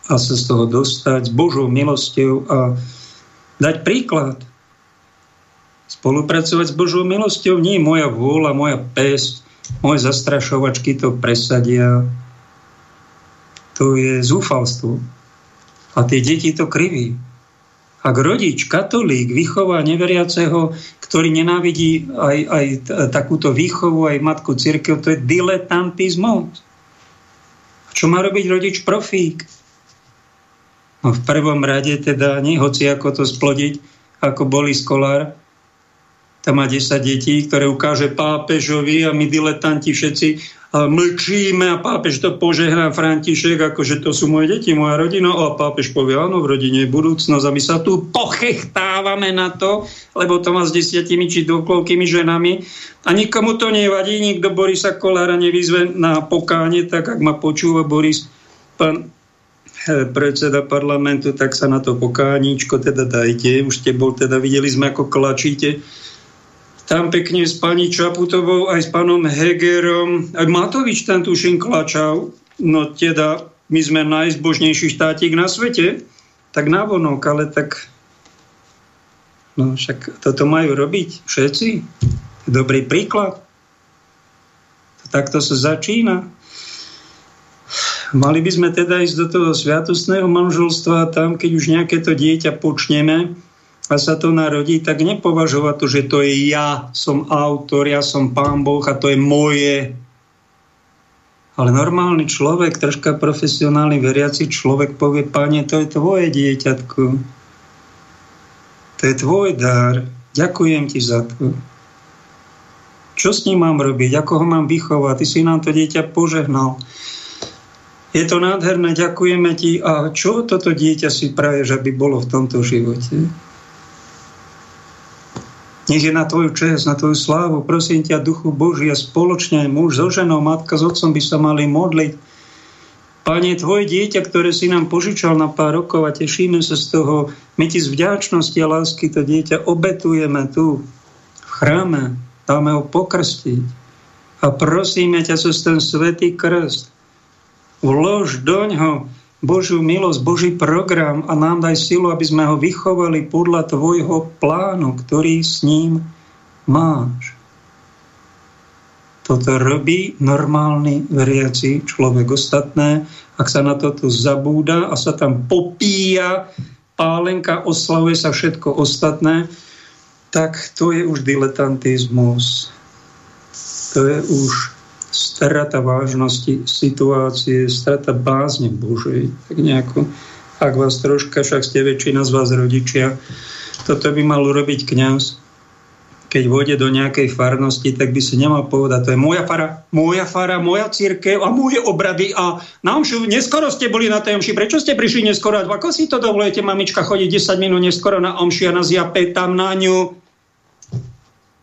a sa z toho dostať s Božou milosťou a dať príklad. Spolupracovať s Božou milosťou nie je moja vôľa, moja pesť, moje zastrašovačky to presadia. To je zúfalstvo. A tie deti to kriví. Ak rodič, katolík, vychová neveriaceho, ktorý nenávidí aj, aj takúto výchovu, aj matku církev, to je diletantizmus. Čo má robiť rodič profík? No v prvom rade teda, nie hoci ako to splodiť, ako boli skolár, tam má 10 detí, ktoré ukáže pápežovi a my diletanti všetci mlčíme a pápež to požehná František, ako že to sú moje deti, moja rodina. A pápež povie, áno, v rodine je budúcnosť a my sa tu pochechtávame na to, lebo to má s desiatimi či dvokoľkými ženami. A nikomu to nevadí, nikto Borisa Kolára nevyzve na pokáne, tak ak ma počúva Boris, pán eh, predseda parlamentu, tak sa na to pokáničko teda dajte. Už ste bol, teda videli sme, ako klačíte tam pekne s pani Čaputovou, aj s pánom Hegerom. Aj Matovič tam tuším klačal. No teda my sme najzbožnejší štátik na svete, tak navonok, ale tak no však toto majú robiť všetci. Dobrý príklad. Takto sa začína. Mali by sme teda ísť do toho sviatostného manželstva tam, keď už nejaké to dieťa počneme a sa to narodí, tak nepovažovať to, že to je ja, som autor, ja som pán Boh a to je moje. Ale normálny človek, troška profesionálny veriaci človek povie, pane, to je tvoje dieťatko. To je tvoj dar. Ďakujem ti za to. Čo s ním mám robiť? Ako ho mám vychovať? Ty si nám to dieťa požehnal. Je to nádherné, ďakujeme ti. A čo toto dieťa si praješ, aby bolo v tomto živote? Nech je na tvoju čest, na tvoju slávu. Prosím ťa, Duchu Boží a spoločne aj muž so ženou, matka s otcom by sa mali modliť. Pane, tvoje dieťa, ktoré si nám požičal na pár rokov a tešíme sa z toho, my ti z vďačnosti a lásky to dieťa obetujeme tu, v chráme, dáme ho pokrstiť. A prosíme ťa cez ten svetý krst, vlož doňho Božiu milosť, Boží program a nám daj silu, aby sme ho vychovali podľa tvojho plánu, ktorý s ním máš. Toto robí normálny veriaci človek. Ostatné, ak sa na toto zabúda a sa tam popíja pálenka, oslavuje sa všetko ostatné, tak to je už diletantizmus. To je už strata vážnosti situácie, strata bázne Božej. Tak nejako, ak vás troška, však ste väčšina z vás rodičia, toto by mal urobiť kňaz, keď vôjde do nejakej farnosti, tak by si nemal povedať, to je moja fara, moja fara, moja církev a moje obrady a na omšu, neskoro ste boli na tej omši, prečo ste prišli neskoro? Ako si to dovolujete, mamička, chodiť 10 minút neskoro na omši a na zjape tam na ňu?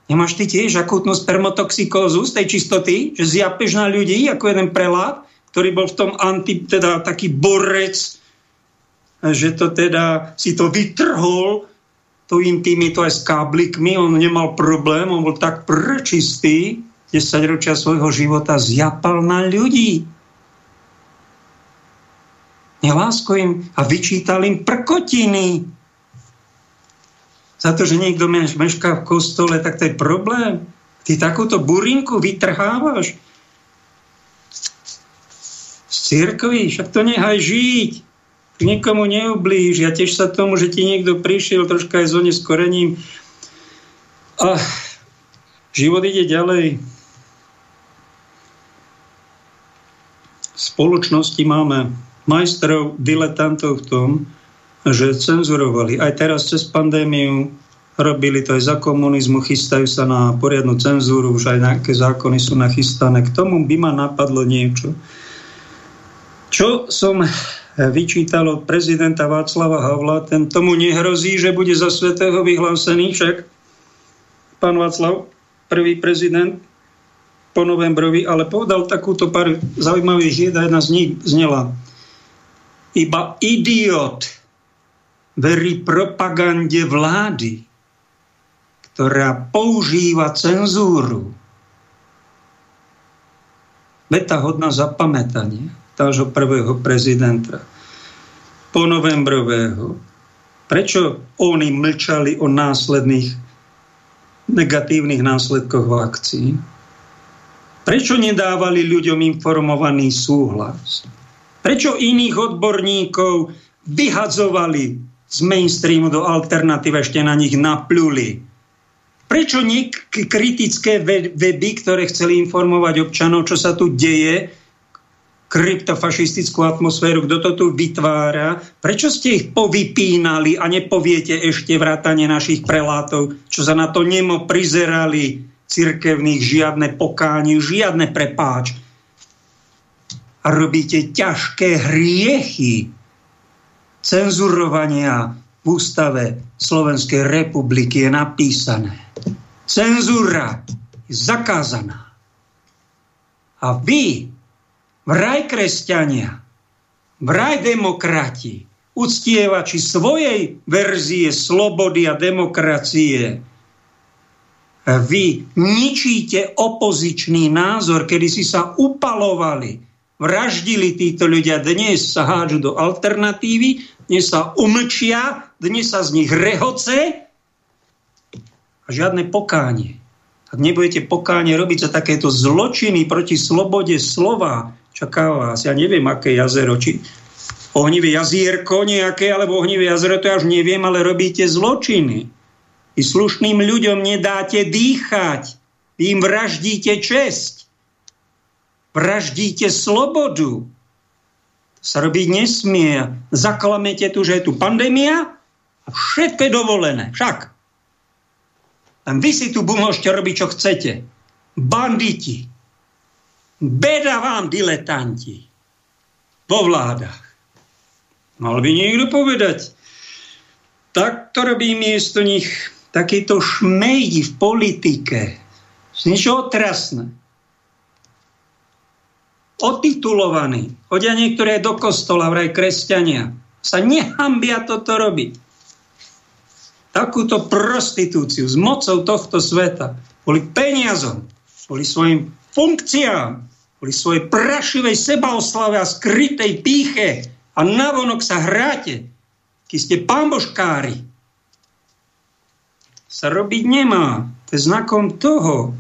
Nemáš ty tiež akútnu spermotoxikózu z tej čistoty, že zjapeš na ľudí ako jeden prelát, ktorý bol v tom anti, teda taký borec, že to teda si to vytrhol, tú intimitu aj s káblikmi, on nemal problém, on bol tak prečistý, 10 ročia svojho života zjapal na ľudí. Nelásko im a vyčítal im prkotiny za to, že niekto mešká v kostole, tak to je problém. Ty takúto burinku vytrhávaš z církvy, však to nechaj žiť. Nikomu neublíž. Ja tiež sa tomu, že ti niekto prišiel troška aj s oneskorením. A život ide ďalej. V spoločnosti máme majstrov, diletantov v tom, že cenzurovali. Aj teraz cez pandémiu robili to aj za komunizmu, chystajú sa na poriadnu cenzúru, už aj nejaké zákony sú nachystané. K tomu by ma napadlo niečo. Čo som vyčítal od prezidenta Václava Havla, ten tomu nehrozí, že bude za svetého vyhlásený, však pán Václav, prvý prezident po novembrovi, ale povedal takúto pár zaujímavých jed jedna z nich znela. Iba idiot verí propagande vlády, ktorá používa cenzúru. Veta hodná zapamätania tážho prvého prezidenta po novembrového. Prečo oni mlčali o následných negatívnych následkoch vakcín? Prečo nedávali ľuďom informovaný súhlas? Prečo iných odborníkov vyhadzovali z mainstreamu do alternatív ešte na nich napľuli. Prečo nie kritické weby, ktoré chceli informovať občanov, čo sa tu deje, kryptofašistickú atmosféru, kto to tu vytvára, prečo ste ich povypínali a nepoviete ešte vrátane našich prelátov, čo sa na to nemo prizerali cirkevných, žiadne pokáni, žiadne prepáč. A robíte ťažké hriechy, cenzurovania v ústave Slovenskej republiky je napísané. Cenzúra je zakázaná. A vy, vraj kresťania, vraj demokrati, uctievači svojej verzie slobody a demokracie, vy ničíte opozičný názor, kedy si sa upalovali vraždili títo ľudia, dnes sa hádžu do alternatívy, dnes sa umlčia, dnes sa z nich rehoce a žiadne pokánie. Ak nebudete pokánie robiť za takéto zločiny proti slobode slova, čaká vás, ja neviem, aké jazero, či ohnivé jazierko nejaké, alebo ohnivé jazero, to ja už neviem, ale robíte zločiny. I slušným ľuďom nedáte dýchať. Vy im vraždíte česť. Vraždíte slobodu. To sa robiť nesmie. Zaklamete tu, že je tu pandémia a všetko je dovolené. Však. Len vy si tu môžete robiť, čo chcete. Banditi. Beda vám, diletanti. Vo vládach. Mal by niekto povedať. Tak to robí miesto nich takýto šmejdi v politike. Niečo otrasné. Otitulovaní. Chodia niektoré do kostola, vraj kresťania. Sa nehambia toto robiť takúto prostitúciu s mocou tohto sveta, kvôli peniazom, kvôli svojim funkciám, kvôli svojej prašivej sebaoslave a skrytej píche a navonok sa hráte, keď ste pamboškári. Sa robiť nemá. To je znakom toho,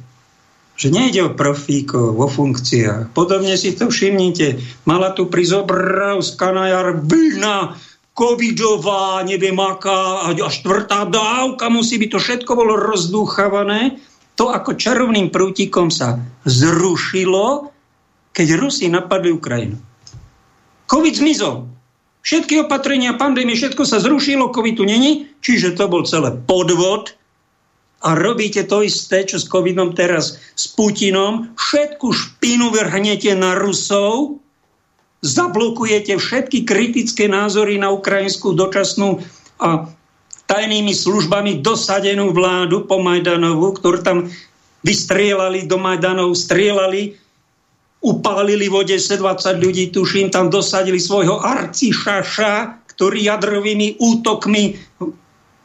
že nejde o profíkov vo funkciách. Podobne si to všimnite. Mala tu prísť obrovská najarbína covidová, neviem aká, a štvrtá dávka, musí byť to všetko bolo rozdúchavané. To ako čarovným prútikom sa zrušilo, keď Rusi napadli Ukrajinu. Covid zmizol. Všetky opatrenia, pandémie, všetko sa zrušilo, Covid tu není, čiže to bol celé podvod a robíte to isté, čo s covidom teraz, s Putinom. Všetku špinu vrhnete na Rusov, zablokujete všetky kritické názory na ukrajinskú dočasnú a tajnými službami dosadenú vládu po Majdanovu, ktorú tam vystrielali do Majdanov, strieľali, upálili vo 10-20 ľudí, tuším, tam dosadili svojho arcišaša, ktorý jadrovými útokmi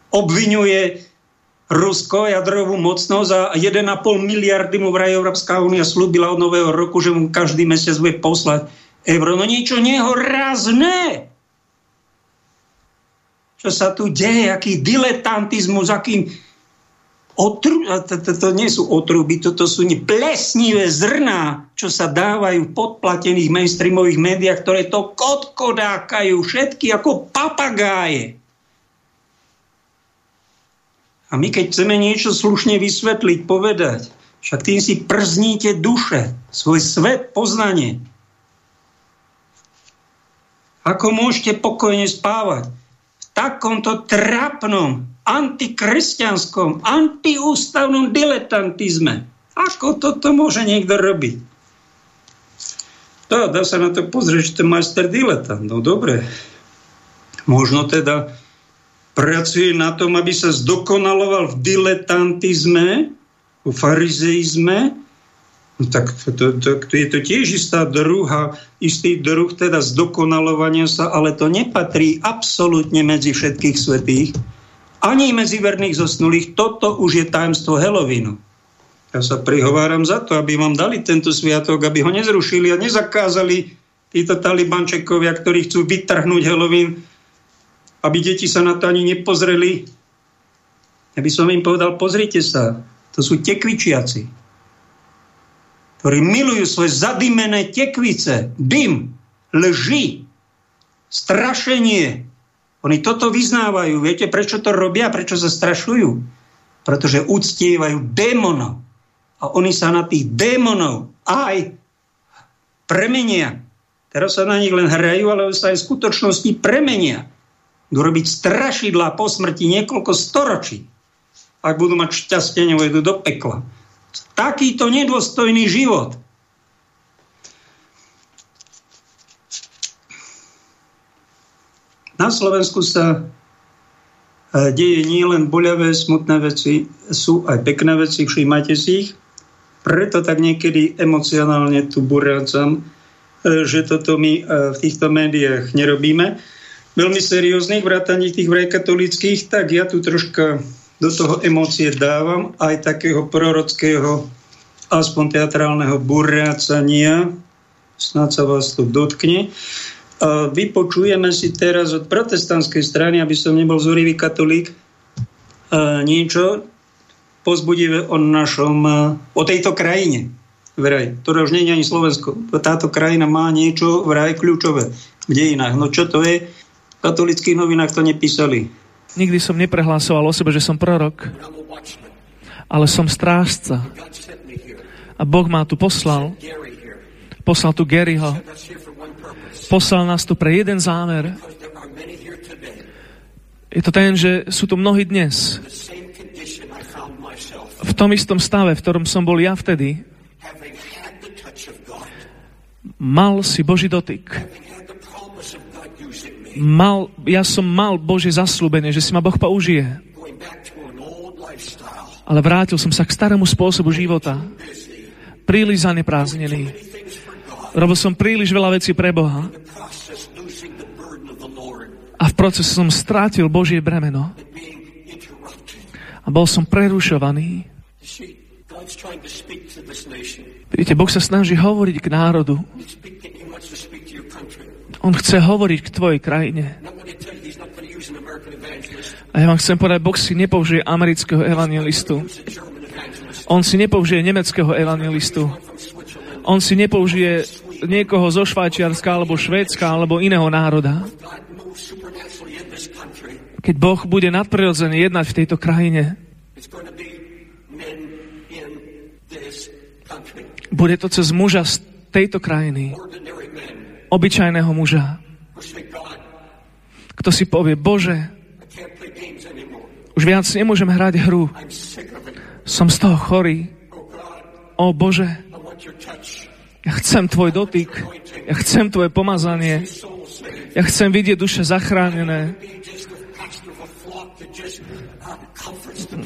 obvinuje Rusko, jadrovú mocnosť a 1,5 miliardy mu vraj Európska únia slúbila od nového roku, že mu každý mesiac bude poslať euro. No niečo nehorázne. Čo sa tu deje, aký diletantizmus, akým otru, to, to, nie sú otruby, toto sú plesnivé zrná, čo sa dávajú v podplatených mainstreamových médiách, ktoré to kodkodákajú všetky ako papagáje. A my keď chceme niečo slušne vysvetliť, povedať, však tým si przníte duše, svoj svet, poznanie. Ako môžete pokojne spávať v takomto trapnom, antikresťanskom, antiústavnom diletantizme? Ako toto môže niekto robiť? To, dá sa na to pozrieť, že to je majster diletant. No dobre. Možno teda pracuje na tom, aby sa zdokonaloval v diletantizme, v farizeizme, No tak to, to, to je to tiež istá druha, istý druh teda zdokonalovania sa, ale to nepatrí absolútne medzi všetkých svetých, ani medzi verných zosnulých. Toto už je tajemstvo Helovínu. Ja sa prihováram za to, aby vám dali tento sviatok, aby ho nezrušili a nezakázali títo talibančekovia, ktorí chcú vytrhnúť Helovín, aby deti sa na to ani nepozreli. Ja by som im povedal, pozrite sa, to sú tekvičiaci ktorí milujú svoje zadimené tekvice, dym, lži, strašenie. Oni toto vyznávajú. Viete, prečo to robia? Prečo sa strašujú? Pretože uctievajú démonov. A oni sa na tých démonov aj premenia. Teraz sa na nich len hrajú, ale sa aj v skutočnosti premenia. Budú robiť strašidla po smrti niekoľko storočí. Ak budú mať šťastie, nevojdu do pekla takýto nedôstojný život. Na Slovensku sa e, deje nielen boľavé, smutné veci, sú aj pekné veci, všímajte si ich. Preto tak niekedy emocionálne tu burácam, e, že toto my e, v týchto médiách nerobíme. Veľmi serióznych vrátanie tých katolických, tak ja tu troška do toho emócie dávam aj takého prorockého, aspoň teatrálneho burrácania Snad sa vás to dotkne. Vypočujeme si teraz od protestantskej strany, aby som nebol zúrivý katolík, niečo pozbudivé o našom, o tejto krajine vraj, ktoré už nie je ani Slovensko. Táto krajina má niečo vraj kľúčové v dejinách. No čo to je? Katolických novinách to nepísali. Nikdy som neprehlásoval o sebe, že som prorok, ale som strážca. A Boh ma tu poslal. Poslal tu Garyho. Poslal nás tu pre jeden zámer. Je to ten, že sú tu mnohí dnes. V tom istom stave, v ktorom som bol ja vtedy, mal si Boží dotyk. Mal, ja som mal Bože zaslúbenie, že si ma Boh použije. Ale vrátil som sa k starému spôsobu života. Príliš zaneprázdnený. Robil som príliš veľa vecí pre Boha. A v procese som strátil Božie bremeno. A bol som prerušovaný. Vidíte, Boh sa snaží hovoriť k národu. On chce hovoriť k tvojej krajine. A ja vám chcem povedať, Boh si nepoužije amerického evangelistu. On si nepoužije nemeckého evangelistu. On si nepoužije niekoho zo Švajčiarska, alebo Švédska, alebo iného národa. Keď Boh bude nadprirodzene jednať v tejto krajine, bude to cez muža z tejto krajiny, obyčajného muža, kto si povie, Bože, už viac nemôžem hrať hru. Som z toho chorý. O Bože, ja chcem Tvoj dotyk. Ja chcem Tvoje pomazanie. Ja chcem vidieť duše zachránené.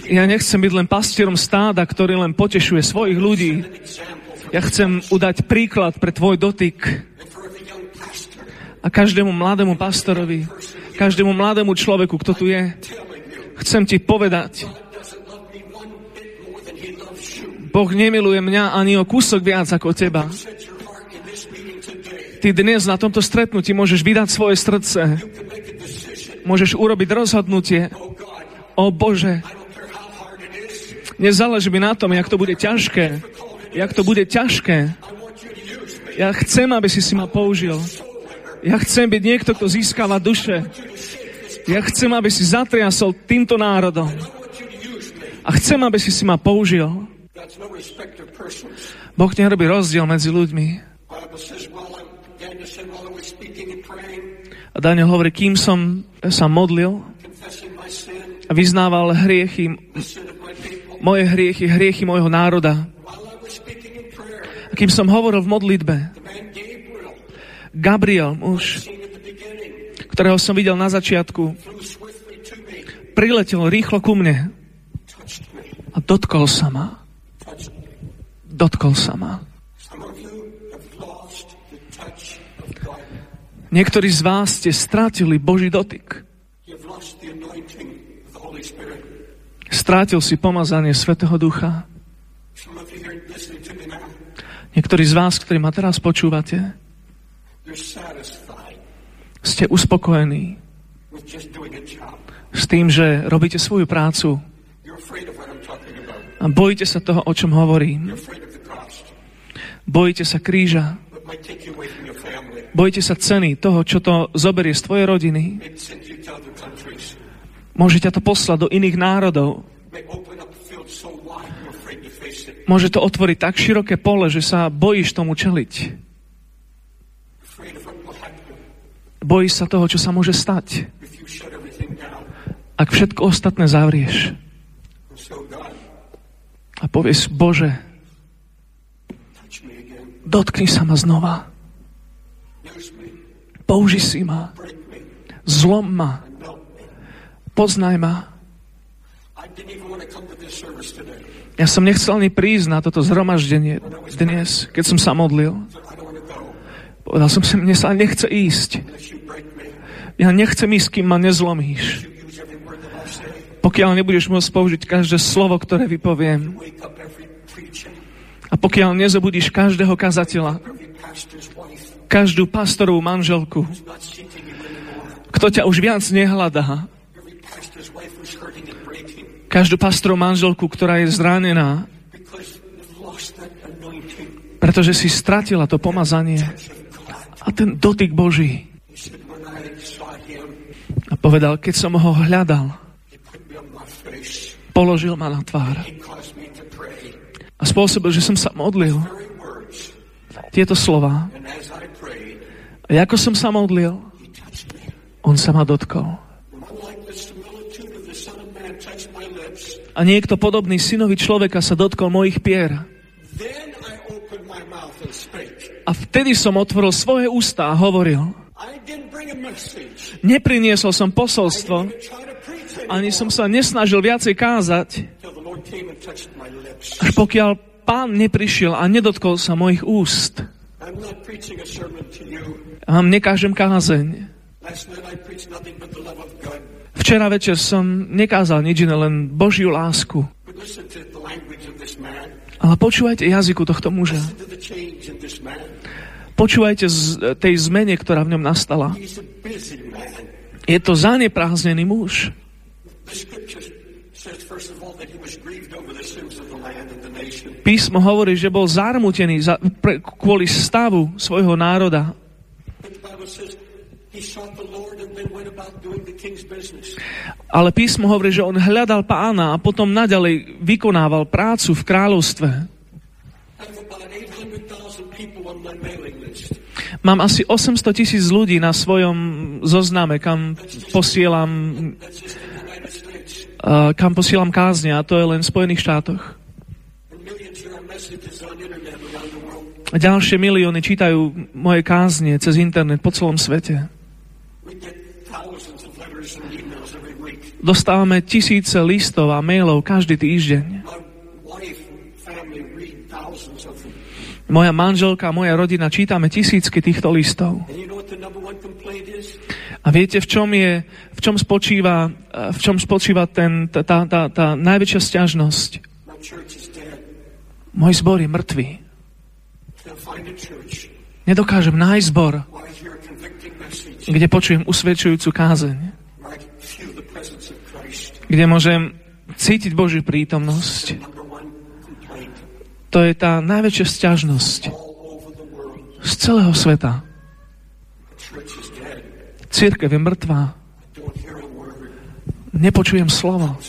Ja nechcem byť len pastierom stáda, ktorý len potešuje svojich ľudí. Ja chcem udať príklad pre tvoj dotyk. A každému mladému pastorovi, každému mladému človeku, kto tu je, chcem ti povedať, Boh nemiluje mňa ani o kúsok viac ako teba. Ty dnes na tomto stretnutí môžeš vydať svoje srdce. Môžeš urobiť rozhodnutie. O Bože, nezáleží mi na tom, jak to bude ťažké, jak to bude ťažké. Ja chcem, aby si si ma použil. Ja chcem byť niekto, kto získava duše. Ja chcem, aby si zatriasol týmto národom. A chcem, aby si si ma použil. Boh nerobí rozdiel medzi ľuďmi. A Daniel hovorí, kým som sa modlil a vyznával hriechy, moje hriechy, hriechy môjho národa, kým som hovoril v modlitbe, Gabriel, muž, ktorého som videl na začiatku, priletel rýchlo ku mne a dotkol sa ma. Dotkol sa ma. Niektorí z vás ste strátili Boží dotyk. Strátil si pomazanie Svetého Ducha. Niektorí z vás, ktorí ma teraz počúvate, ste uspokojení s tým, že robíte svoju prácu a bojíte sa toho, o čom hovorím. Bojíte sa kríža. Bojíte sa ceny toho, čo to zoberie z tvojej rodiny. Môže ťa to poslať do iných národov. Môže to otvoriť tak široké pole, že sa bojíš tomu čeliť. Bojíš sa toho, čo sa môže stať. Ak všetko ostatné zavrieš. A povieš, Bože, dotkni sa ma znova. Použi si ma. Zlom ma. Poznaj ma. Ja som nechcel ani prísť na toto zhromaždenie dnes, keď som sa modlil. Povedal som si, mne sa nechce ísť. Ja nechcem ísť, kým ma nezlomíš. Pokiaľ nebudeš môcť použiť každé slovo, ktoré vypoviem. A pokiaľ nezobudíš každého kazateľa, každú pastorovú manželku, kto ťa už viac nehľadá, každú pastorovú manželku, ktorá je zranená, pretože si stratila to pomazanie a ten dotyk Boží. A povedal, keď som ho hľadal, položil ma na tvár a spôsobil, že som sa modlil tieto slova. A ako som sa modlil, on sa ma dotkol. A niekto podobný synovi človeka sa dotkol mojich pier. A vtedy som otvoril svoje ústa a hovoril. Nepriniesol som posolstvo, ani som sa nesnažil viacej kázať, až pokiaľ pán neprišiel a nedotkol sa mojich úst. A nekážem kázeň. Včera večer som nekázal nič iné, len Božiu lásku. Ale počúvajte jazyku tohto muža. Počúvajte z tej zmene, ktorá v ňom nastala. Je to zaneprázdnený muž. Písmo hovorí, že bol zarmutený za, pre, kvôli stavu svojho národa. Ale písmo hovorí, že on hľadal pána a potom naďalej vykonával prácu v kráľovstve. Mám asi 800 tisíc ľudí na svojom zozname, kam posielam, uh, kam posielam kázne a to je len v Spojených štátoch. A ďalšie milióny čítajú moje kázne cez internet po celom svete. Dostávame tisíce listov a mailov každý týždeň. Moja manželka moja rodina čítame tisícky týchto listov. A viete, v čom, je, v čom spočíva, v čom spočíva ten, tá, tá, tá, tá najväčšia stiažnosť? Môj zbor je mŕtvý. Nedokážem nájsť zbor, kde počujem usvedčujúcu kázeň. Kde môžem cítiť Božiu prítomnosť. To je tá najväčšia sťažnosť z celého sveta. Církev je mŕtvá. Nepočujem slovo,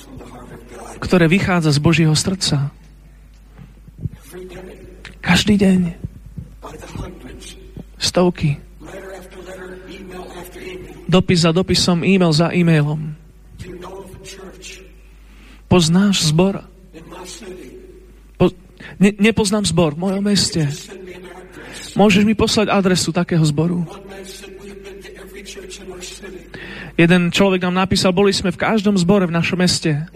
ktoré vychádza z Božieho srdca. Každý deň Stovky. Dopis za dopisom, e-mail za e-mailom. Poznáš zbor? Ne, nepoznám zbor v mojom meste. Môžeš mi poslať adresu takého zboru? Jeden človek nám napísal, boli sme v každom zbore v našom meste.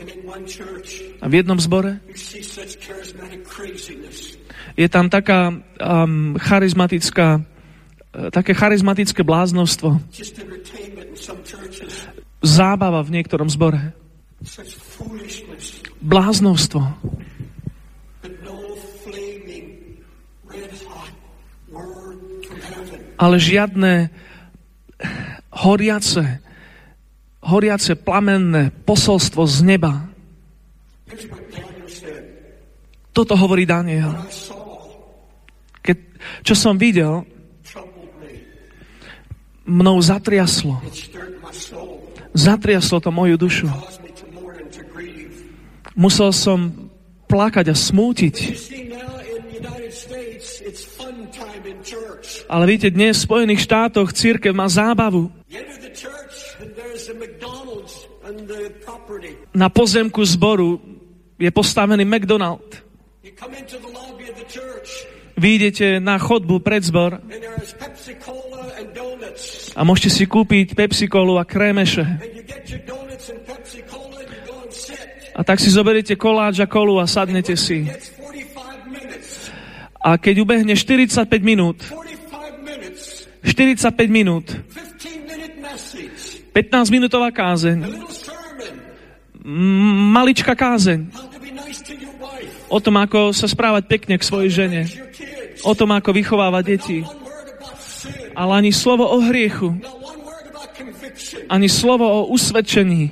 A v jednom zbore je tam taká um, charizmatická E, také charizmatické bláznostvo. Zábava v niektorom zbore. Bláznostvo. Ale žiadne horiace, horiace plamenné posolstvo z neba. Toto hovorí Daniel. Keď, čo som videl, mnou zatriaslo. Zatriaslo to moju dušu. Musel som plakať a smútiť. Ale viete, dnes v Spojených štátoch církev má zábavu. Na pozemku zboru je postavený McDonald. Vy idete na chodbu pred zbor a môžete si kúpiť Pepsi Colu a krémeše. A tak si zoberiete koláč a kolu a sadnete si. A keď ubehne 45 minút, 45 minút, 15 minútová kázeň, malička kázeň o tom, ako sa správať pekne k svojej žene, o tom, ako vychovávať deti. Ale ani slovo o hriechu. Ani slovo o usvedčení.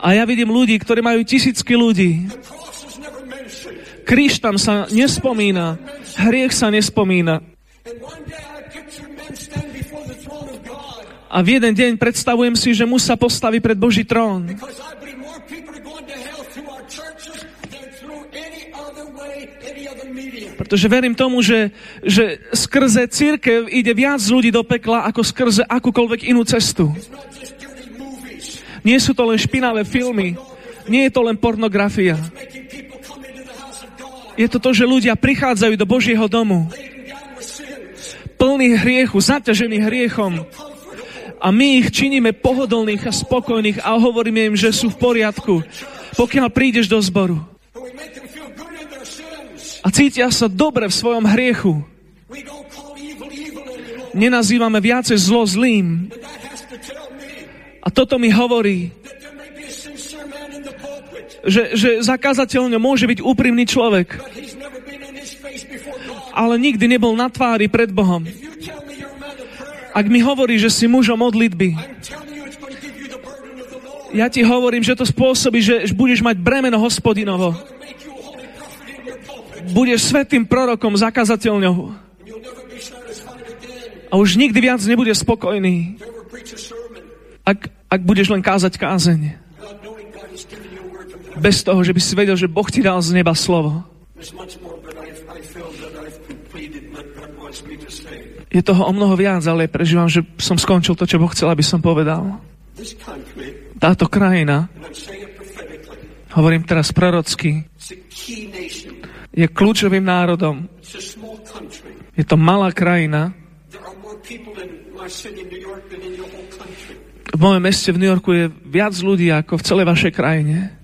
A ja vidím ľudí, ktorí majú tisícky ľudí. Kríž tam sa nespomína. Hriech sa nespomína. A v jeden deň predstavujem si, že mu sa postaví pred Boží trón. Pretože verím tomu, že, že skrze církev ide viac ľudí do pekla, ako skrze akúkoľvek inú cestu. Nie sú to len špinavé filmy, nie je to len pornografia. Je to to, že ľudia prichádzajú do Božieho domu plný hriechu, zaťažený hriechom a my ich činíme pohodlných a spokojných a hovoríme im, že sú v poriadku, pokiaľ prídeš do zboru. A cítia sa dobre v svojom hriechu. Nenazývame viacej zlo zlým. A toto mi hovorí, že, že zakázateľne môže byť úprimný človek, ale nikdy nebol na tvári pred Bohom. Ak mi hovorí, že si mužom modlitby, ja ti hovorím, že to spôsobí, že budeš mať bremeno hospodinovo. Budeš svetým prorokom, zakazateľňou. A už nikdy viac nebudeš spokojný. Ak, ak budeš len kázať kázeň bez toho, že by si vedel, že Boh ti dal z neba slovo. Je toho o mnoho viac, ale prežívam, že som skončil to, čo Boh chcel, aby som povedal. Táto krajina, hovorím teraz prorocky, je kľúčovým národom. Je to malá krajina. V mojom meste v New Yorku je viac ľudí ako v celej vašej krajine.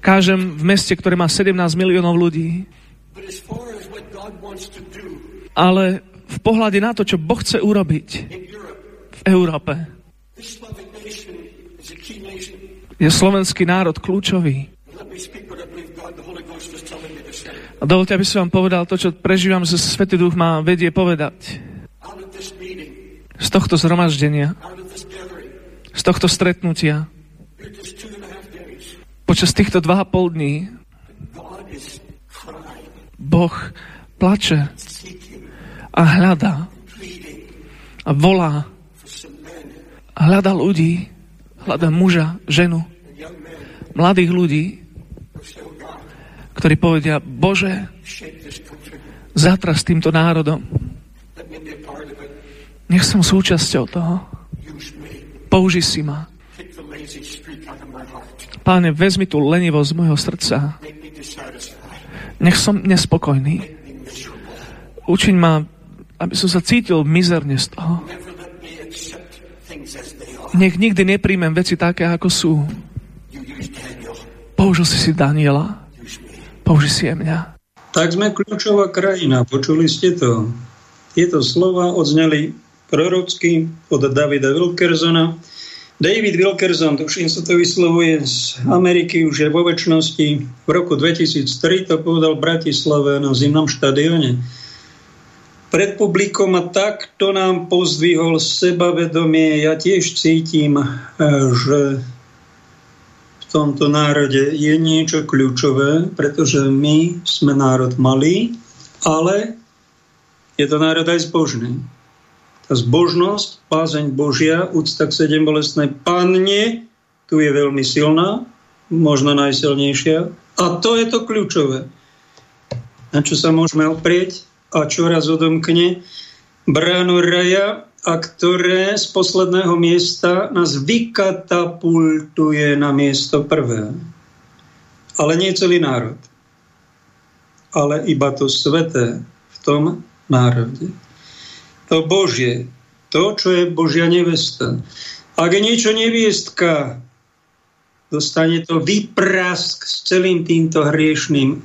Kážem v meste, ktoré má 17 miliónov ľudí. Ale v pohľade na to, čo Boh chce urobiť v Európe, je slovenský národ kľúčový. A dovolte, aby som vám povedal to, čo prežívam, že Svetý Duch má vedie povedať. Z tohto zhromaždenia, z tohto stretnutia, Počas týchto dva a pol dní Boh plače a hľadá a volá a hľadá ľudí, hľadá muža, ženu, mladých ľudí, ktorí povedia, Bože, zatra s týmto národom. Nech som súčasťou toho. Použi si ma. Páne, vezmi tú lenivosť z môjho srdca. Nech som nespokojný. Učiň ma, aby som sa cítil mizerne z toho. Nech nikdy nepríjmem veci také, ako sú. Použil si si Daniela. Použi si aj mňa. Tak sme kľúčová krajina. Počuli ste to? Tieto slova odzneli prorocky od Davida Wilkersona David Wilkerson, tuším sa to vyslovuje z Ameriky, už je vo väčšnosti. V roku 2003 to povedal Bratislave na zimnom štadióne. Pred publikom a takto nám pozdvihol sebavedomie. Ja tiež cítim, eh, že v tomto národe je niečo kľúčové, pretože my sme národ malý, ale je to národ aj zbožný zbožnosť, pázeň Božia, úcta k sedem bolestnej panne, tu je veľmi silná, možno najsilnejšia. A to je to kľúčové. Na čo sa môžeme oprieť a čo raz odomkne bránu raja a ktoré z posledného miesta nás vykatapultuje na miesto prvé. Ale nie celý národ, ale iba to sveté v tom národe to Božie, to, čo je Božia nevesta. Ak je niečo neviestka, dostane to vyprask s celým týmto hriešným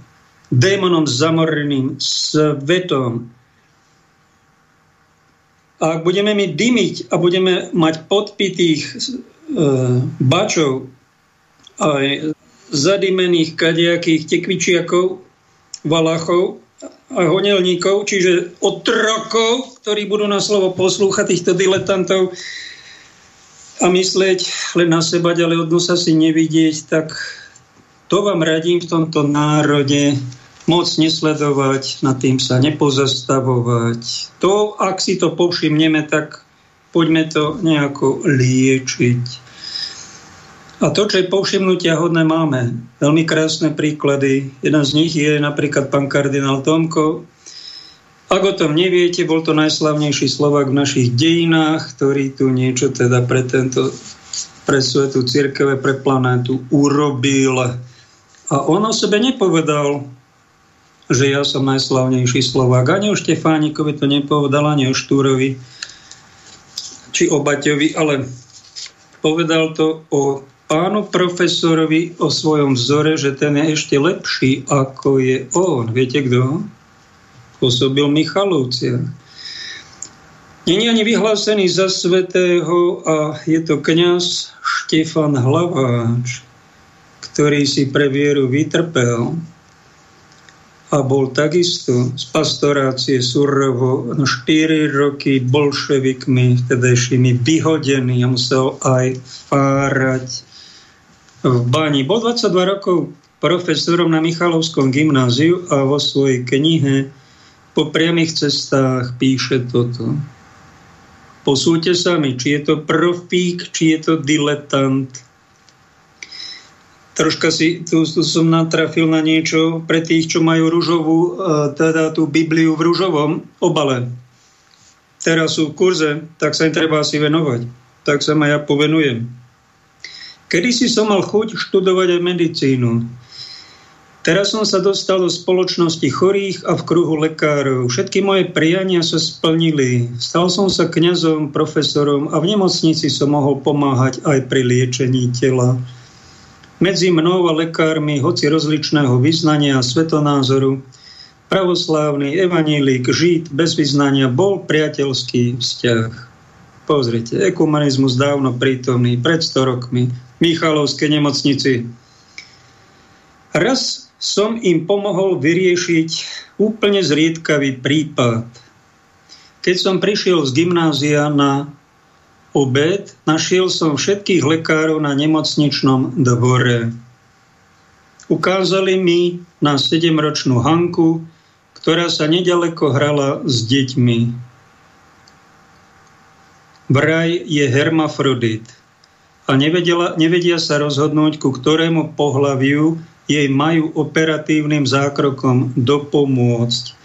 démonom zamoreným svetom. A ak budeme my dymiť a budeme mať podpitých e, bačov aj zadimených kadejakých tekvičiakov, valachov a honelníkov, čiže otrokov, ktorí budú na slovo poslúchať týchto diletantov a myslieť len na seba, ďalej od nosa si nevidieť, tak to vám radím v tomto národe moc nesledovať, nad tým sa nepozastavovať. To, ak si to povšimneme, tak poďme to nejako liečiť. A to, čo je povšimnutia hodné, máme. Veľmi krásne príklady. Jeden z nich je napríklad pán kardinál Tomko. Ak o tom neviete, bol to najslavnejší Slovak v našich dejinách, ktorý tu niečo teda pre tento pre svetu církeve, pre planétu urobil. A on o sebe nepovedal, že ja som najslavnejší Slovák. Ani o Štefánikovi to nepovedal, ani o Štúrovi, či o Baťovi, ale povedal to o pánu profesorovi o svojom vzore, že ten je ešte lepší, ako je on. Viete kto? Pôsobil Michalovcia. Není ani vyhlásený za svetého a je to kňaz Štefan Hlaváč, ktorý si pre vieru vytrpel a bol takisto z pastorácie Surovo na 4 roky bolševikmi vtedajšími vyhodený a musel aj fárať v Bani. Bol 22 rokov profesorom na Michalovskom gymnáziu a vo svojej knihe po priamých cestách píše toto. Posúďte sami, či je to profík, či je to diletant. Troška si, tu, tu som natrafil na niečo pre tých, čo majú ružovú, e, teda tú Bibliu v ružovom obale. Teraz sú v kurze, tak sa im treba asi venovať. Tak sa ma ja povenujem. Kedy si som mal chuť študovať aj medicínu. Teraz som sa dostal do spoločnosti chorých a v kruhu lekárov. Všetky moje priania sa splnili. Stal som sa kňazom, profesorom a v nemocnici som mohol pomáhať aj pri liečení tela. Medzi mnou a lekármi, hoci rozličného vyznania a svetonázoru, pravoslávny, evanílik, žid, bez vyznania, bol priateľský vzťah. Pozrite, ekumenizmus dávno prítomný, pred 100 rokmi, Michalovskej nemocnici. Raz som im pomohol vyriešiť úplne zriedkavý prípad. Keď som prišiel z gymnázia na obed, našiel som všetkých lekárov na nemocničnom dvore. Ukázali mi na sedemročnú Hanku, ktorá sa nedaleko hrala s deťmi. Vraj je hermafrodit a nevedela, nevedia sa rozhodnúť, ku ktorému pohľaviu jej majú operatívnym zákrokom dopomôcť.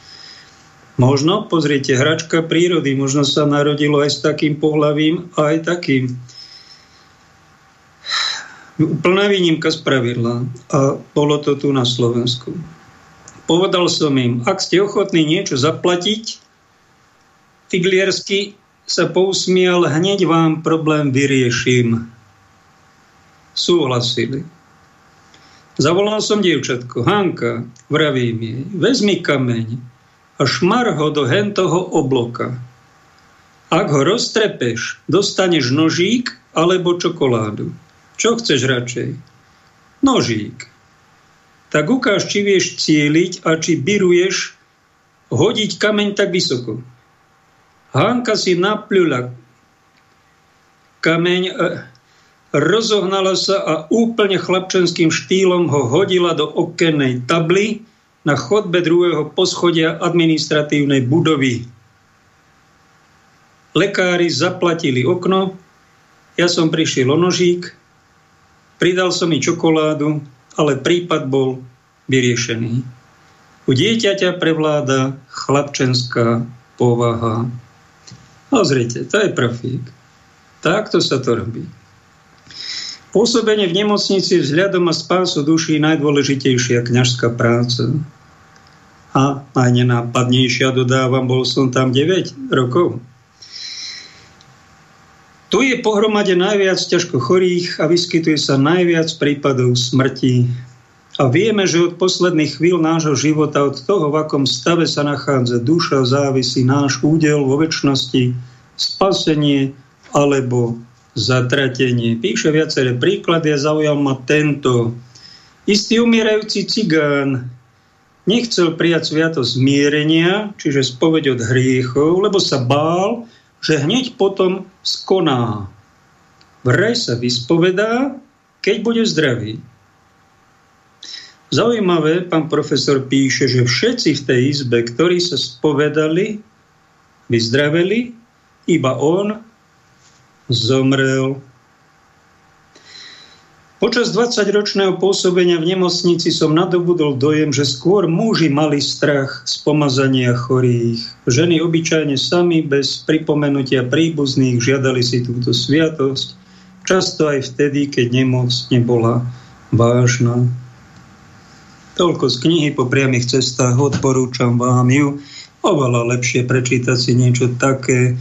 Možno, pozrite, hračka prírody, možno sa narodilo aj s takým pohľavím, aj takým. Úplná výnimka z pravidla a bolo to tu na Slovensku. Povedal som im, ak ste ochotní niečo zaplatiť, Figliersky sa pousmial, hneď vám problém vyrieším súhlasili. Zavolal som dievčatko, Hanka, vravím jej, vezmi kameň a šmar ho do hentoho obloka. Ak ho roztrepeš, dostaneš nožík alebo čokoládu. Čo chceš radšej? Nožík. Tak ukáž, či vieš cieliť a či biruješ hodiť kameň tak vysoko. Hanka si napľula kameň, rozohnala sa a úplne chlapčenským štýlom ho hodila do okennej tably na chodbe druhého poschodia administratívnej budovy. Lekári zaplatili okno, ja som prišiel o nožík, pridal som mi čokoládu, ale prípad bol vyriešený. U dieťaťa prevláda chlapčenská povaha. Pozrite, to je profík. Takto sa to robí. Pôsobenie v nemocnici vzhľadom a spásu duší najdôležitejšia kňažská práca. A aj nenápadnejšia, dodávam, bol som tam 9 rokov. Tu je pohromade najviac ťažko chorých a vyskytuje sa najviac prípadov smrti. A vieme, že od posledných chvíľ nášho života, od toho, v akom stave sa nachádza duša, závisí náš údel vo väčšnosti, spasenie alebo zatratenie. Píše viaceré príklady a zaujal ma tento. Istý umierajúci cigán nechcel prijať sviatosť zmierenia, čiže spoveď od hriechov, lebo sa bál, že hneď potom skoná. Vraj sa vyspovedá, keď bude zdravý. Zaujímavé, pán profesor píše, že všetci v tej izbe, ktorí sa spovedali, vyzdraveli, iba on zomrel Počas 20-ročného pôsobenia v nemocnici som nadobudol dojem, že skôr muži mali strach z pomazania chorých. Ženy obyčajne sami, bez pripomenutia príbuzných, žiadali si túto sviatosť, často aj vtedy, keď nemoc nebola vážna. Toľko z knihy po priamých cestách, odporúčam vám ju. Oveľa lepšie prečítať si niečo také,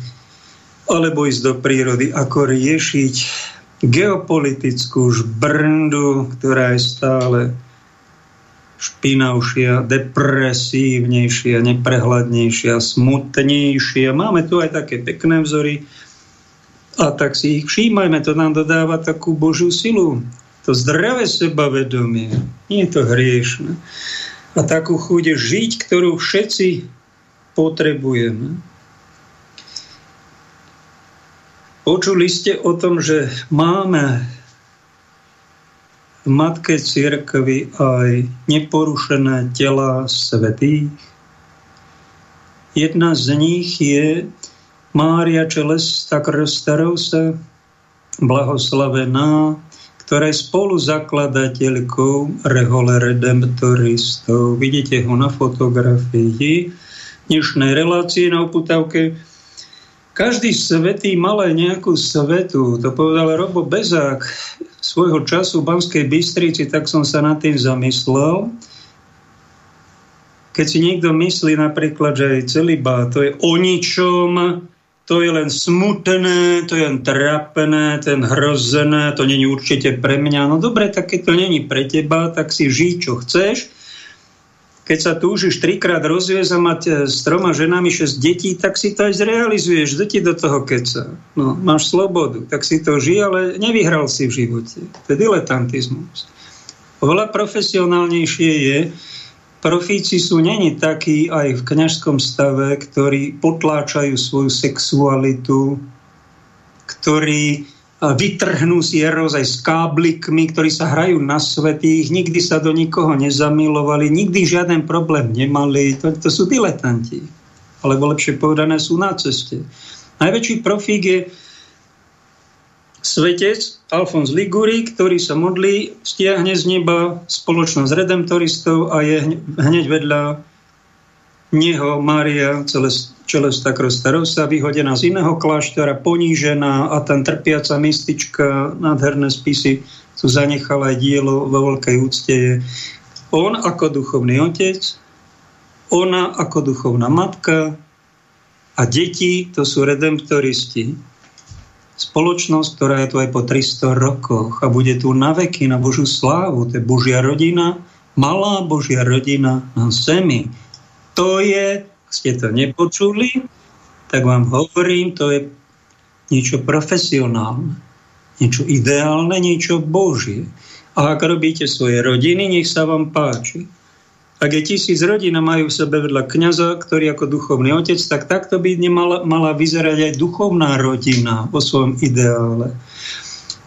alebo ísť do prírody, ako riešiť geopolitickú žbrndu, ktorá je stále špinavšia, depresívnejšia, neprehľadnejšia, smutnejšia. Máme tu aj také pekné vzory a tak si ich všímajme, to nám dodáva takú Božiu silu. To zdravé sebavedomie, nie je to hriešne. A takú chude žiť, ktorú všetci potrebujeme. Počuli ste o tom, že máme v Matke Církvy aj neporušené tela svetých. Jedna z nich je Mária Čelesta Krstarosa, blahoslavená, ktorá je spolu zakladateľkou Rehole Redemptoristov. Vidíte ho na fotografii dnešnej relácie na oputavke každý svetý mal aj nejakú svetu. To povedal Robo Bezák svojho času v Banskej Bystrici, tak som sa nad tým zamyslel. Keď si niekto myslí napríklad, že aj celibá to je o ničom, to je len smutné, to je len trápené, ten hrozené, to není určite pre mňa. No dobre, tak keď to není pre teba, tak si žij, čo chceš keď sa túžiš trikrát rozviesť a mať e, s troma ženami šesť detí, tak si to aj zrealizuješ. Kto ti do toho keca? No, máš slobodu, tak si to žij, ale nevyhral si v živote. To je diletantizmus. Oveľa profesionálnejšie je, profíci sú není takí aj v kňažskom stave, ktorí potláčajú svoju sexualitu, ktorí vytrhnú si eros aj s káblikmi, ktorí sa hrajú na svetých, nikdy sa do nikoho nezamilovali, nikdy žiaden problém nemali. To, to sú diletanti. Alebo lepšie povedané sú na ceste. Najväčší profík je svetec Alfons Liguri, ktorý sa modlí, stiahne z neba spoločnosť redemptoristov a je hneď vedľa neho Mária Čelesta Krostarosa, vyhodená z iného kláštora, ponížená a tam trpiaca mystička, nádherné spisy tu zanechala aj dielo vo veľkej úcte je on ako duchovný otec, ona ako duchovná matka a deti to sú redemptoristi. Spoločnosť, ktorá je tu aj po 300 rokoch a bude tu na veky, na Božú slávu. To je Božia rodina, malá Božia rodina na zemi to je, ste to nepočuli, tak vám hovorím, to je niečo profesionálne, niečo ideálne, niečo božie. A ak robíte svoje rodiny, nech sa vám páči. Ak je tisíc rodín a majú v sebe vedľa kniaza, ktorý ako duchovný otec, tak takto by nemala mala vyzerať aj duchovná rodina vo svojom ideále.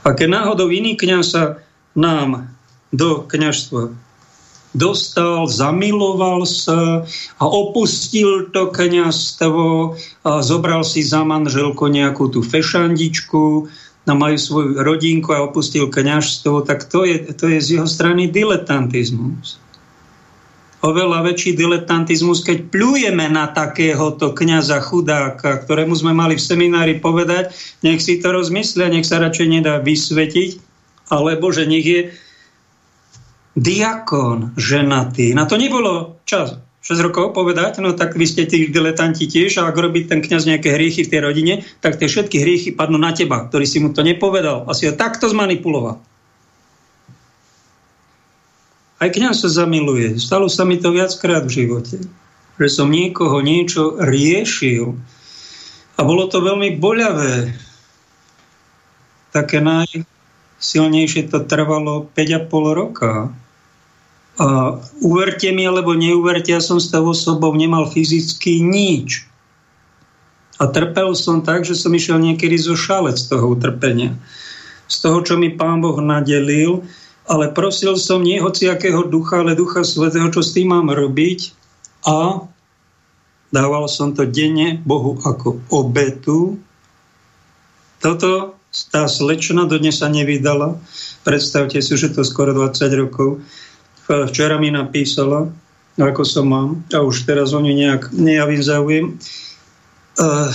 A keď náhodou iný kniaz sa nám do kniažstva dostal, zamiloval sa a opustil to kniazstvo a zobral si za manželku nejakú tú fešandičku a majú svoju rodinku a opustil kniažstvo, tak to je, to je z jeho strany diletantizmus. Oveľa väčší diletantizmus, keď pľujeme na takéhoto kniaza chudáka, ktorému sme mali v seminári povedať, nech si to rozmyslia, nech sa radšej nedá vysvetiť, alebo že nech je diakon ženatý. Na to nebolo čas 6 rokov povedať, no tak vy ste tí diletanti tiež a ak robí ten kňaz nejaké hriechy v tej rodine, tak tie všetky hriechy padnú na teba, ktorý si mu to nepovedal. Asi ho takto zmanipuloval. Aj kňaz sa zamiluje. Stalo sa mi to viackrát v živote. Že som niekoho niečo riešil. A bolo to veľmi boľavé. Také najsilnejšie to trvalo 5,5 roka A uverte mi, alebo neuverte, ja som s tou osobou nemal fyzicky nič. A trpel som tak, že som išiel niekedy zo šalec toho utrpenia. Z toho, čo mi Pán Boh nadelil, ale prosil som nie hociakého ducha, ale ducha svetého, čo s tým mám robiť. A dával som to denne Bohu ako obetu. Toto tá slečna dodnes sa nevydala. Predstavte si, že to skoro 20 rokov Včera mi napísala, ako som mám, a už teraz o ňu nejak nejavím záujem. Uh,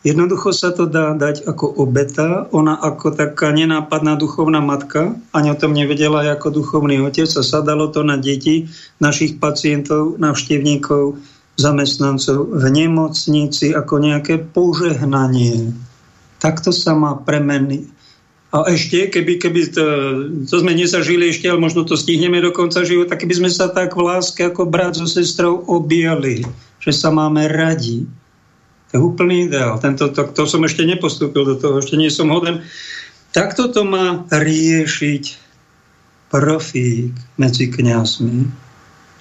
jednoducho sa to dá dať ako obeta. Ona ako taká nenápadná duchovná matka, ani o tom nevedela ako duchovný otec a sadalo to na deti našich pacientov, navštevníkov, zamestnancov v nemocnici ako nejaké požehnanie. Takto sa má premeniť a ešte, keby, keby to, to sme nezažili ešte, ale možno to stihneme do konca života, keby sme sa tak v láske ako brat so sestrou objali, že sa máme radi. To je úplný ideál. Tento, to, to som ešte nepostúpil do toho, ešte nie som hoden. Takto to má riešiť profík medzi kňazmi.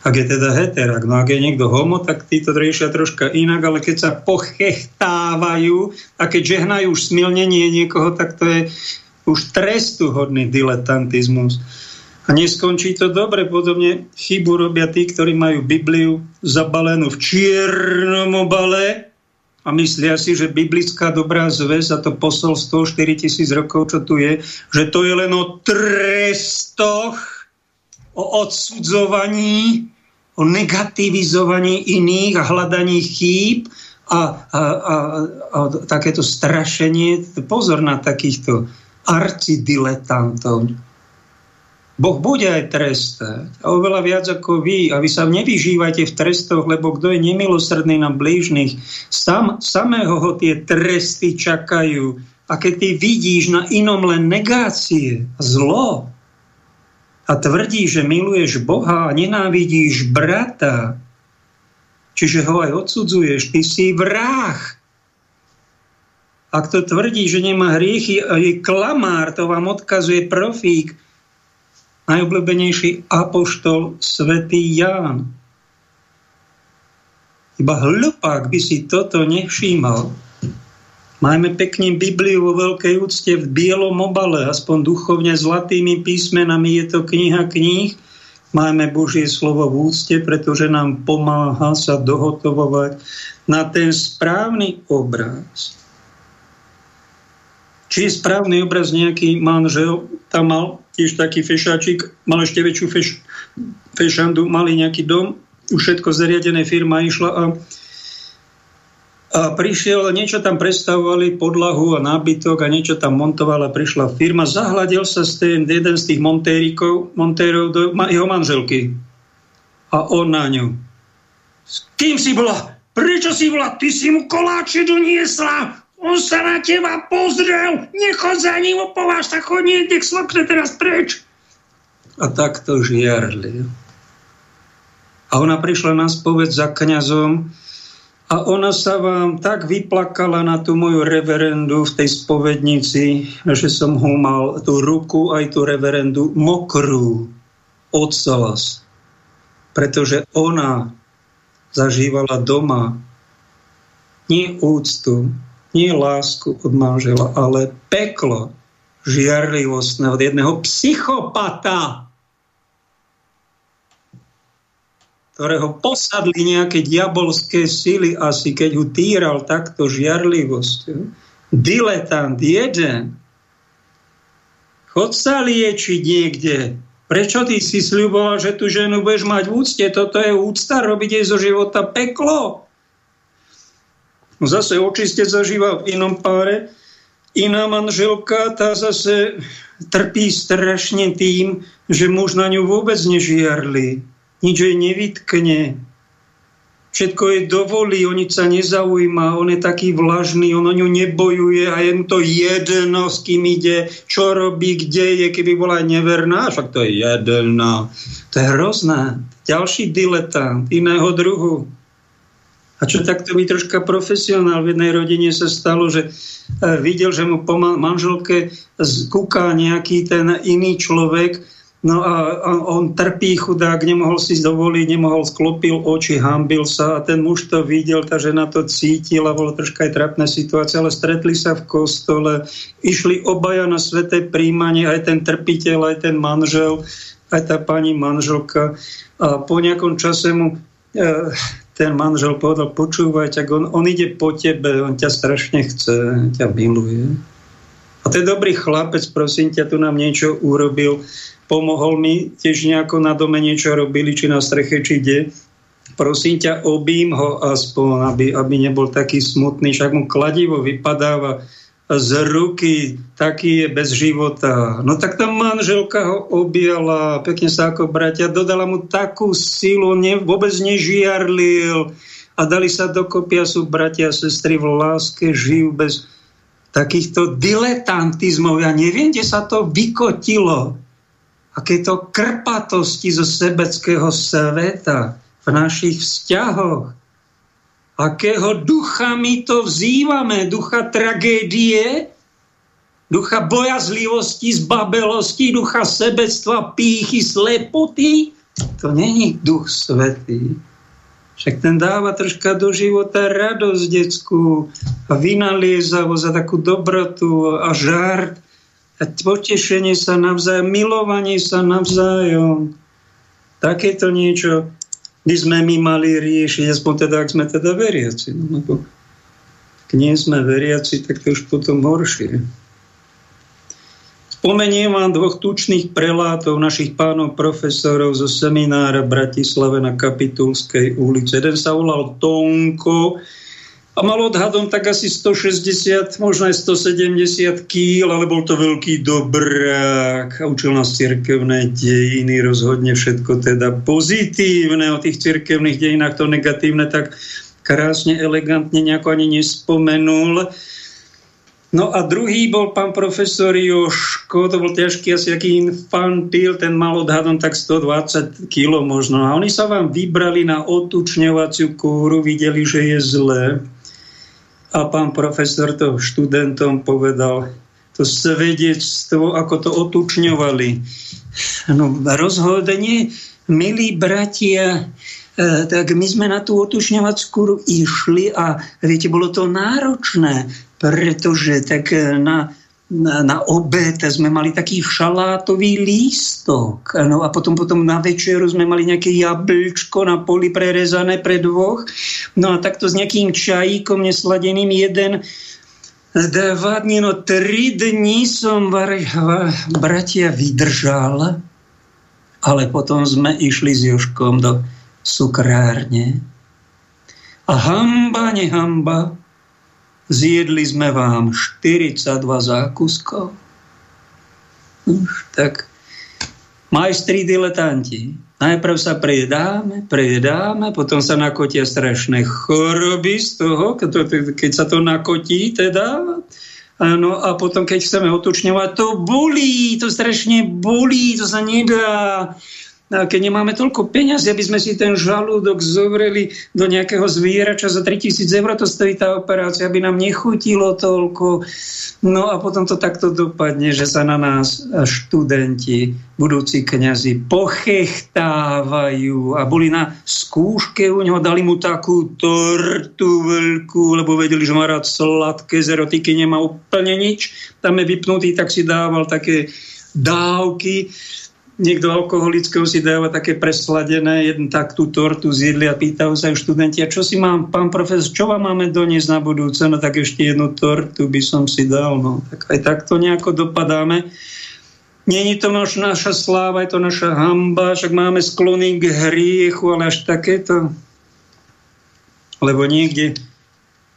Ak je teda heterák, no ak je niekto homo, tak títo riešia troška inak, ale keď sa pochechtávajú a keď žehnajú už smilnenie niekoho, tak to je už trestuhodný diletantizmus. A neskončí to dobre, podobne chybu robia tí, ktorí majú Bibliu zabalenú v čiernom obale a myslia si, že biblická dobrá zväz a to posolstvo 4000 rokov, čo tu je, že to je len o trestoch, o odsudzovaní, o negativizovaní iných a hľadaní chýb a, a, a, a, takéto strašenie. Pozor na takýchto arcidiletantov. Boh bude aj trestať. A oveľa viac ako vy. A vy sa nevyžívajte v trestoch, lebo kto je nemilosrdný na blížnych, sam, samého ho tie tresty čakajú. A keď ty vidíš na inom len negácie, zlo, a tvrdí, že miluješ Boha a nenávidíš brata, čiže ho aj odsudzuješ, ty si vrah. Ak to tvrdí, že nemá hriechy, je klamár, to vám odkazuje profík, najobľúbenejší apoštol svätý Ján. Iba hlupák by si toto nevšímal. Máme pekne Bibliu vo veľkej úcte v bielom obale, aspoň duchovne zlatými písmenami je to kniha kníh. Máme Božie slovo v úcte, pretože nám pomáha sa dohotovovať na ten správny obraz či je správny obraz nejaký manžel, tam mal tiež taký fešáčik, mal ešte väčšiu feš, fešandu, mali nejaký dom, už všetko zariadené, firma išla a, a prišiel, niečo tam predstavovali, podlahu a nábytok a niečo tam montovala, prišla firma, zahľadil sa z ten, jeden z tých montérikov, montérov do jeho manželky a on na ňu. S kým si bola? Prečo si bola? Ty si mu koláče doniesla! On sa na teba pozrel, nechod za ním, opováž sa, chod niekde k teraz preč. A takto žiarli. A ona prišla na spoved za kňazom a ona sa vám tak vyplakala na tú moju reverendu v tej spovednici, že som ho mal tú ruku aj tú reverendu mokrú od slz. Pretože ona zažívala doma nie úctu, nie lásku od manžela, ale peklo žiarlivostné od jedného psychopata, ktorého posadli nejaké diabolské sily asi, keď ho týral takto žiarlivosť. Diletant jeden. Chod sa liečiť niekde. Prečo ty si sľuboval, že tu ženu budeš mať v úcte? Toto je úcta, robiť jej zo života peklo. Zase očiste zažíva v inom páre. Iná manželka, tá zase trpí strašne tým, že muž na ňu vôbec nežiarli. Nič jej nevytkne. Všetko jej dovolí, on sa nezaujíma, on je taký vlažný, on o ňu nebojuje a je mu to jedno, s kým ide, čo robí, kde je, keby bola neverná, však to je jedno. To je hrozné. Ďalší diletant iného druhu. A čo takto by troška profesionál v jednej rodine sa stalo, že e, videl, že mu po manželke kúka nejaký ten iný človek No a on trpí chudák, nemohol si dovoliť, nemohol, sklopil oči, hambil sa a ten muž to videl, tá žena to cítila, bolo troška aj trapná situácia, ale stretli sa v kostole, išli obaja na sveté príjmanie, aj ten trpiteľ, aj ten manžel, aj tá pani manželka a po nejakom čase mu e, ten manžel povedal, počúvaj, tak on, on ide po tebe, on ťa strašne chce, ťa miluje. A ten dobrý chlapec, prosím ťa, tu nám niečo urobil pomohol mi, tiež nejako na dome niečo robili, či na streche, či kde. Prosím ťa, obím ho aspoň, aby, aby nebol taký smutný, však mu kladivo vypadáva z ruky, taký je bez života. No tak tá manželka ho objala, pekne sa ako bratia, dodala mu takú silu, ne, vôbec nežiarlil a dali sa dokopy a sú bratia a sestry v láske, žijú bez takýchto diletantizmov. Ja neviem, kde sa to vykotilo akéto krpatosti zo sebeckého sveta v našich vzťahoch. Akého ducha my to vzývame? Ducha tragédie? Ducha bojazlivosti, zbabelosti, ducha sebectva, pýchy, slepoty? To není duch svetý. Však ten dáva troška do života radosť detskú a vynaliezavosť a takú dobrotu a žart potešenie sa navzájom, milovanie sa navzájom. Takéto niečo by sme my mali riešiť, aspoň teda, ak sme teda veriaci. No, lebo ak nie sme veriaci, tak to už potom horšie. Spomeniem vám dvoch tučných prelátov, našich pánov profesorov zo seminára Bratislave na Kapitulskej ulici. Jeden sa volal Tonko, a mal odhadom tak asi 160, možno aj 170 kýl, ale bol to veľký dobrák a učil nás cirkevné dejiny, rozhodne všetko teda pozitívne o tých cirkevných dejinách, to negatívne tak krásne, elegantne nejako ani nespomenul. No a druhý bol pán profesor Joško, to bol ťažký asi aký infantil, ten mal odhadom tak 120 kg možno. A oni sa vám vybrali na otučňovaciu kúru, videli, že je zlé a pán profesor to študentom povedal, to svedectvo, ako to otučňovali. No, rozhodne, milí bratia, e, tak my sme na tú otučňovackú išli a viete, bolo to náročné, pretože tak na na, na obed sme mali taký šalátový lístok. No a potom, potom na večeru sme mali nejaké jablčko na poli prerezané pre dvoch. No a takto s nejakým čajíkom nesladeným jeden dva dní, no tri dní som var, var, bratia vydržal, ale potom sme išli s Joškom do cukrárne. A hamba, nehamba, Zjedli sme vám 42 zákuskov. Už tak majstri diletanti. Najprv sa prejedáme, prejedáme, potom sa nakotia strašné choroby z toho, keď sa to nakotí teda. Áno, a potom, keď chceme otučňovať, to bolí, to strašne bolí, to sa nedá. A keď nemáme toľko peňazí, aby sme si ten žalúdok zovreli do nejakého zvierača za 3000 eur, to stojí tá operácia, aby nám nechutilo toľko. No a potom to takto dopadne, že sa na nás študenti, budúci kňazi pochechtávajú a boli na skúške u neho, dali mu takú tortu veľkú, lebo vedeli, že má rád sladké, z erotiky nemá úplne nič. Tam je vypnutý, tak si dával také dávky niekto alkoholického si dáva také presladené, jeden tak tú tortu zjedli a pýtajú sa študenti, a čo si mám, pán profesor, čo vám máme doniesť na budúce? No tak ešte jednu tortu by som si dal. No. Tak aj takto nejako dopadáme. Není to naša sláva, je to naša hamba, však máme sklony k hriechu, ale až takéto. Lebo niekde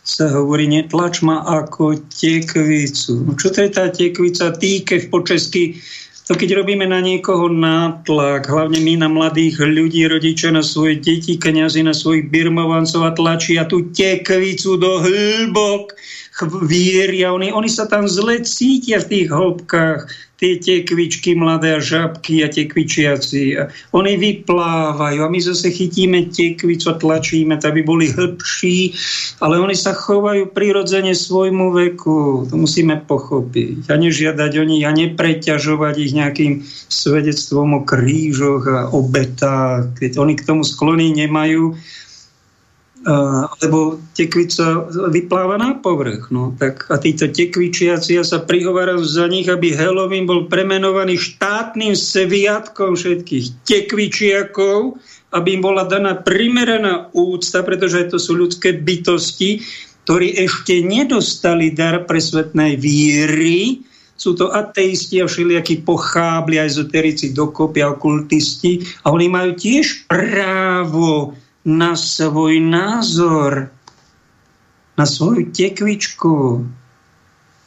sa hovorí, netlač ma ako tekvicu. No čo to je tá tekvica? Týkev po česky to keď robíme na niekoho nátlak, hlavne my na mladých ľudí, rodičia na svoje deti, kniazy na svojich birmovancov a tlačia tú tekvicu do hĺbok, vieria, oni, oni sa tam zle cítia v tých hĺbkách tie tekvičky mladé a žabky a tekvičiaci. A oni vyplávajú a my zase chytíme tekvicu a tlačíme, aby boli hĺbší, ale oni sa chovajú prirodzene svojmu veku. To musíme pochopiť. A nežiadať o nich a nepreťažovať ich nejakým svedectvom o krížoch a obetách. Oni k tomu sklony nemajú, lebo tekvica vypláva na povrch. No. Tak, a títo tekvičiaci, ja sa prihováram za nich, aby Halloween bol premenovaný štátnym seviatkom všetkých tekvičiakov, aby im bola daná primeraná úcta, pretože to sú ľudské bytosti, ktorí ešte nedostali dar presvetnej víry, sú to ateisti a všelijakí pochábli, ezoterici dokopy okultisti a oni majú tiež právo na svoj názor, na svoju tekvičku,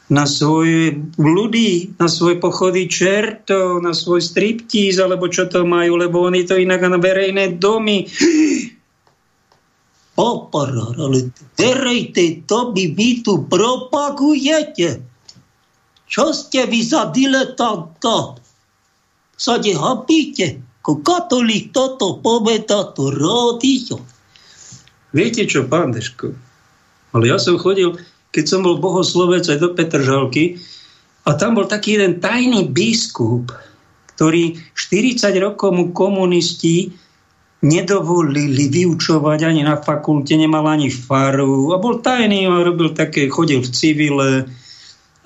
na svoje blúdy, na svoje pochody čertov, na svoj striptíz, alebo čo to majú, lebo oni to inak na verejné domy. Oparar, ale verejte domy vy tu propagujete. Čo ste vy za diletanta? Sa nehapíte? Ako katolík toto poveda, to rádio. Viete čo, pán Deško? Ale ja som chodil, keď som bol bohoslovec aj do Petržalky, a tam bol taký jeden tajný biskup, ktorý 40 rokov mu komunisti nedovolili vyučovať ani na fakulte, nemal ani faru a bol tajný a robil také, chodil v civile,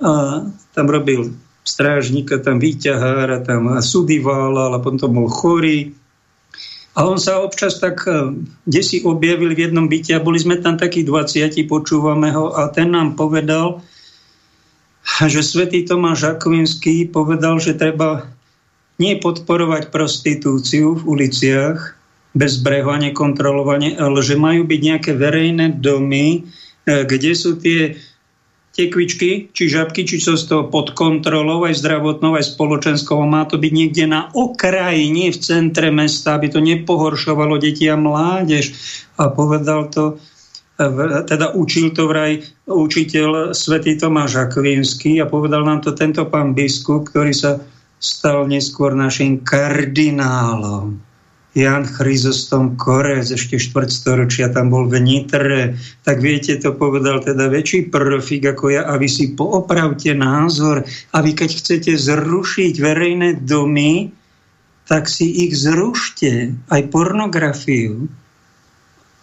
a tam robil strážnika, tam výťahára, tam sudivala, ale potom bol chorý. A on sa občas tak, kde si objavil v jednom byte a boli sme tam takí 20, počúvame ho a ten nám povedal, že svätý Tomáš Akvinský povedal, že treba nie podporovať prostitúciu v uliciach bez brehu a nekontrolovanie, ale že majú byť nejaké verejné domy, eh, kde sú tie tekvičky, či žabky, či sú z toho pod kontrolou, aj zdravotnou, aj spoločenskou. Má to byť niekde na okraji, nie v centre mesta, aby to nepohoršovalo deti a mládež. A povedal to, teda učil to vraj učiteľ svätý Tomáš Akvinský a povedal nám to tento pán biskup, ktorý sa stal neskôr našim kardinálom. Jan Chryzostom Korec, ešte štvrtstoročia tam bol v Nitre, tak viete, to povedal teda väčší profik ako ja a vy si poopravte názor a vy keď chcete zrušiť verejné domy, tak si ich zrušte. Aj pornografiu,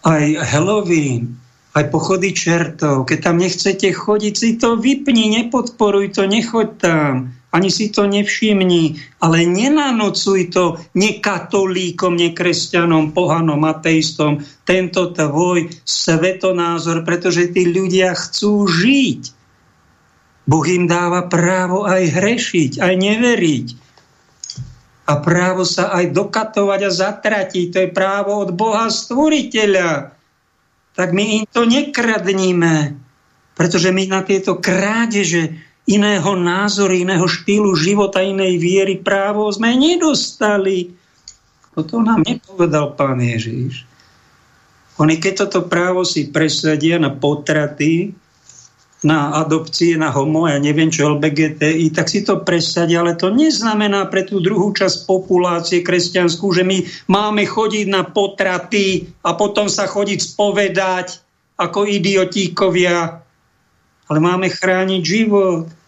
aj Halloween, aj pochody čertov. Keď tam nechcete chodiť, si to vypni, nepodporuj to, nechoď tam ani si to nevšimni, ale nenanocuj to nekatolíkom, nekresťanom, pohanom, ateistom, tento tvoj svetonázor, pretože tí ľudia chcú žiť. Boh im dáva právo aj hrešiť, aj neveriť. A právo sa aj dokatovať a zatratiť. To je právo od Boha stvoriteľa. Tak my im to nekradníme, pretože my na tieto krádeže iného názoru, iného štýlu života, inej viery právo sme nedostali. Toto nám nepovedal pán Ježiš. Oni keď toto právo si presadia na potraty, na adopcie, na homo, ja neviem čo, LBGTI, tak si to presadia, ale to neznamená pre tú druhú časť populácie kresťanskú, že my máme chodiť na potraty a potom sa chodiť spovedať ako idiotíkovia, ale máme chrániť život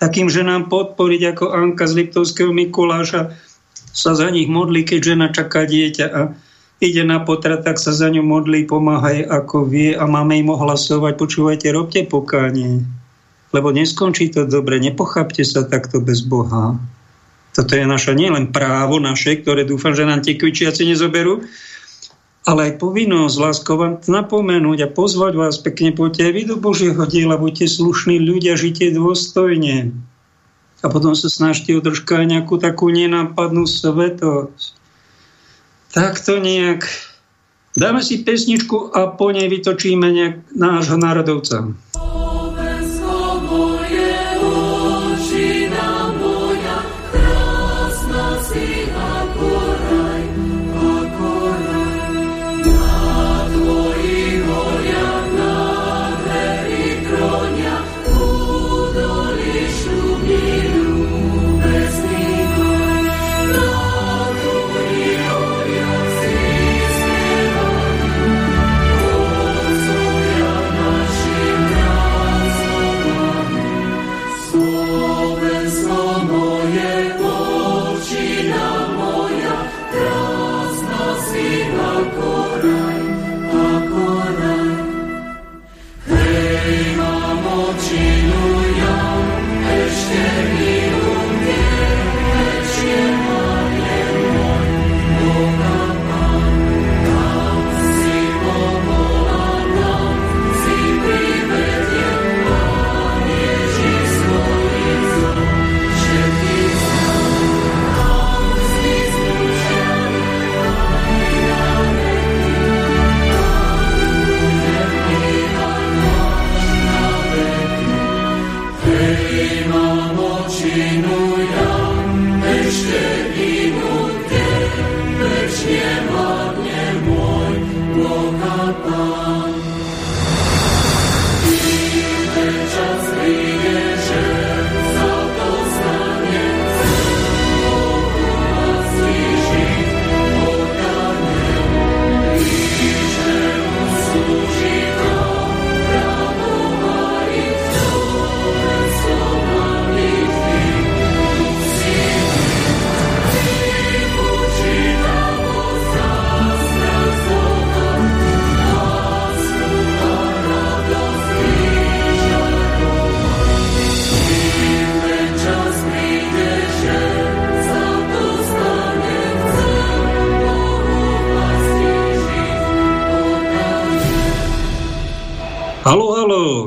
takým ženám podporiť ako Anka z Liptovského Mikuláša sa za nich modlí, keď žena čaká dieťa a ide na potrat, tak sa za ňu modlí, pomáhaj ako vie a máme im ohlasovať, počúvajte, robte pokánie, lebo neskončí to dobre, nepochápte sa takto bez Boha. Toto je naša nielen právo naše, ktoré dúfam, že nám tie kvičiaci nezoberú, ale aj povinnosť láskou vám napomenúť a pozvať vás pekne, poďte aj vy do Božieho diela, buďte slušní ľudia, žite dôstojne. A potom sa snažte o nejakú takú nenápadnú svetosť. Tak to nejak. Dáme si pesničku a po nej vytočíme nejak nášho národovca.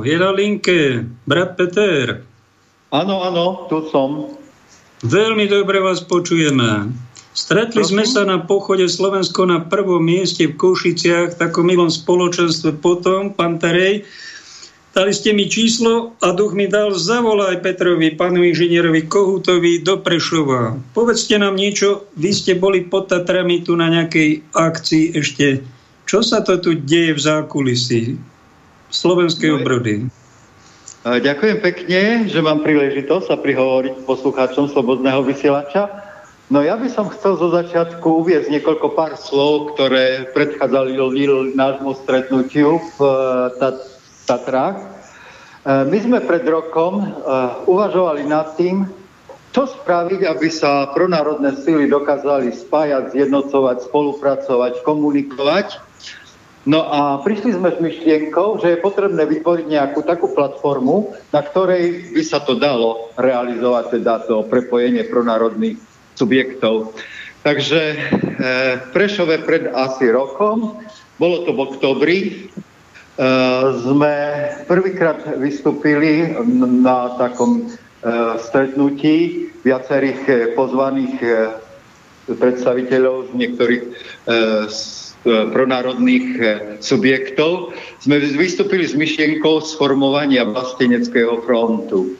Je na linke brat Peter. Áno, áno, tu som. Veľmi dobre vás počujeme. Stretli Prosím? sme sa na pochode Slovensko na prvom mieste v Košiciach, v takom milom spoločenstve potom, pán Tarej. Dali ste mi číslo a duch mi dal zavolaj Petrovi, panu inžinierovi Kohutovi do Prešova. Povedzte nám niečo, vy ste boli pod Tatrami tu na nejakej akcii ešte. Čo sa to tu deje v zákulisí slovenskej no, obrody? Ďakujem pekne, že mám príležitosť sa prihovoriť poslucháčom Slobodného vysielača. No ja by som chcel zo začiatku uviezť niekoľko pár slov, ktoré predchádzali nášmu stretnutiu v Tatrách. E, my sme pred rokom e, uvažovali nad tým, čo spraviť, aby sa pronárodné síly dokázali spájať, zjednocovať, spolupracovať, komunikovať. No a prišli sme s myšlienkou, že je potrebné vytvoriť nejakú takú platformu, na ktorej by sa to dalo realizovať, teda to prepojenie pronárodných subjektov. Takže e, Prešove pred asi rokom, bolo to v oktobri, Eh, sme prvýkrát vystúpili na takom eh, stretnutí viacerých eh, pozvaných predstaviteľov z niektorých pronárodných subjektov. Sme vystúpili s myšlienkou sformovania vlasteneckého frontu.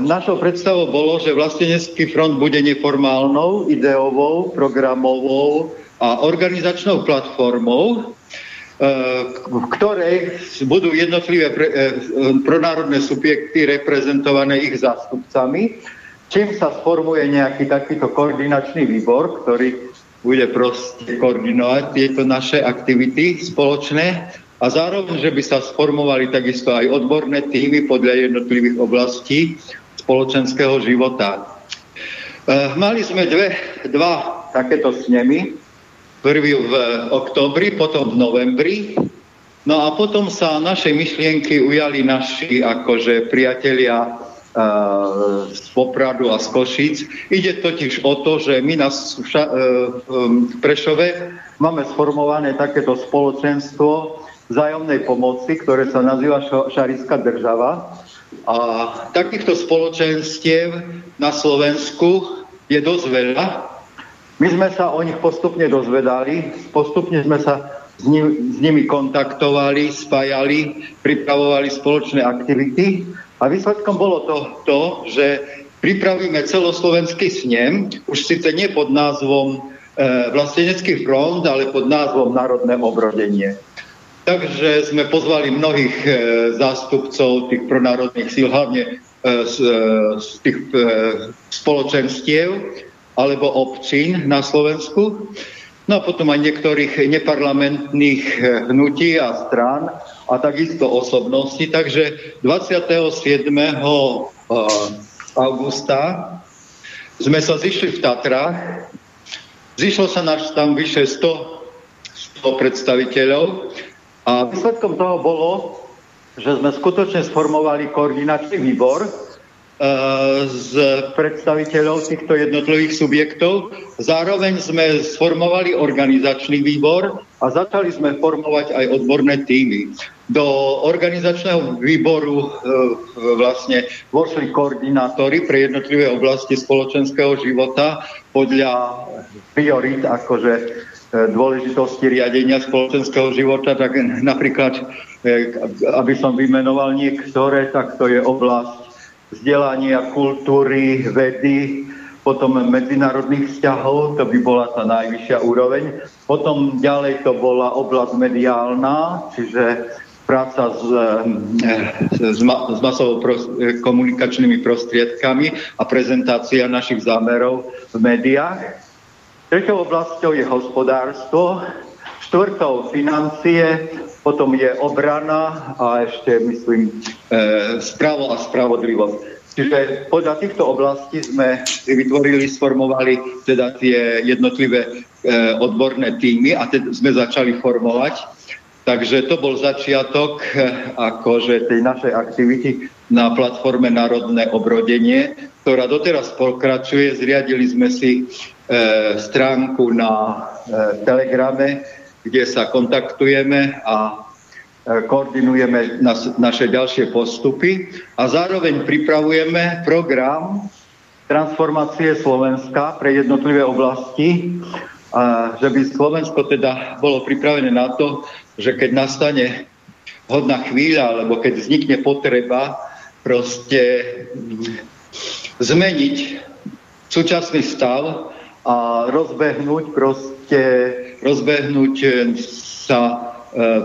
Našou predstavou bolo, že vlastenecký front bude neformálnou, ideovou, programovou a organizačnou platformou, v ktorej budú jednotlivé e, pronárodné subjekty reprezentované ich zástupcami, čím sa sformuje nejaký takýto koordinačný výbor, ktorý bude proste koordinovať tieto naše aktivity spoločné a zároveň, že by sa sformovali takisto aj odborné týmy podľa jednotlivých oblastí spoločenského života. E, mali sme dve, dva takéto snemy, Prvý v oktobri, potom v novembri. No a potom sa našej myšlienky ujali naši akože priatelia z Popradu a z Košic. Ide totiž o to, že my na v Prešove máme sformované takéto spoločenstvo vzájomnej pomoci, ktoré sa nazýva Šariská država. A takýchto spoločenstiev na Slovensku je dosť veľa. My sme sa o nich postupne dozvedali, postupne sme sa s, ním, s nimi kontaktovali, spájali, pripravovali spoločné aktivity a výsledkom bolo to, to že pripravíme celoslovenský snem, už síce nie pod názvom e, Vlastenecký front, ale pod názvom Národné obrodenie. Takže sme pozvali mnohých e, zástupcov tých pronárodných síl, hlavne e, z, e, z tých e, spoločenstiev, alebo obcín na Slovensku. No a potom aj niektorých neparlamentných eh, hnutí a strán a takisto osobnosti. Takže 27. Eh, augusta sme sa zišli v Tatrách. Zišlo sa nás tam vyše 100, 100 predstaviteľov a výsledkom toho bolo, že sme skutočne sformovali koordinačný výbor, z predstaviteľov týchto jednotlivých subjektov. Zároveň sme sformovali organizačný výbor a začali sme formovať aj odborné týmy. Do organizačného výboru e, vlastne vošli koordinátori pre jednotlivé oblasti spoločenského života podľa priorit, akože e, dôležitosti riadenia spoločenského života, tak napríklad, e, aby som vymenoval niektoré, tak to je oblasť vzdelania, kultúry, vedy, potom medzinárodných vzťahov, to by bola tá najvyššia úroveň. Potom ďalej to bola oblasť mediálna, čiže práca s, s, s masovou pros, komunikačnými prostriedkami a prezentácia našich zámerov v médiách. Tretou oblasťou je hospodárstvo, štvrtou financie, potom je obrana a ešte, myslím, e, správo a spravodlivosť. Čiže podľa týchto oblastí sme vytvorili, sformovali teda tie jednotlivé e, odborné týmy a teda sme začali formovať. Takže to bol začiatok e, akože tej našej aktivity na platforme Národné obrodenie, ktorá doteraz pokračuje. Zriadili sme si e, stránku na e, Telegrame, kde sa kontaktujeme a koordinujeme nas, naše ďalšie postupy a zároveň pripravujeme program transformácie Slovenska pre jednotlivé oblasti, a že by Slovensko teda bolo pripravené na to, že keď nastane hodná chvíľa, alebo keď vznikne potreba proste zmeniť súčasný stav a rozbehnúť proste, rozbehnúť sa E,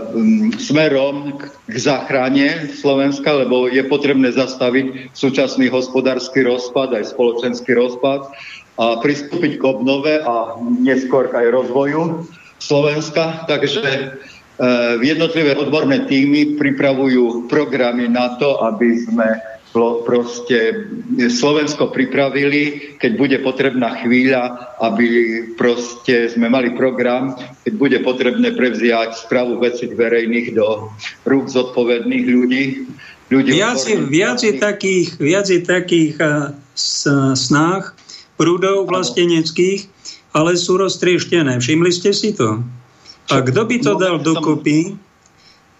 smerom k záchrane Slovenska, lebo je potrebné zastaviť súčasný hospodársky rozpad, aj spoločenský rozpad a pristúpiť k obnove a neskôr aj rozvoju Slovenska. Takže e, jednotlivé odborné týmy pripravujú programy na to, aby sme proste Slovensko pripravili, keď bude potrebná chvíľa, aby proste sme mali program, keď bude potrebné prevziať správu veci verejných do rúk zodpovedných ľudí. ľudí viac, je, viac, je takých, viac je takých uh, snách, prúdov vlasteneckých, ale sú roztrieštené. Všimli ste si to? A kto by to dal dokopy?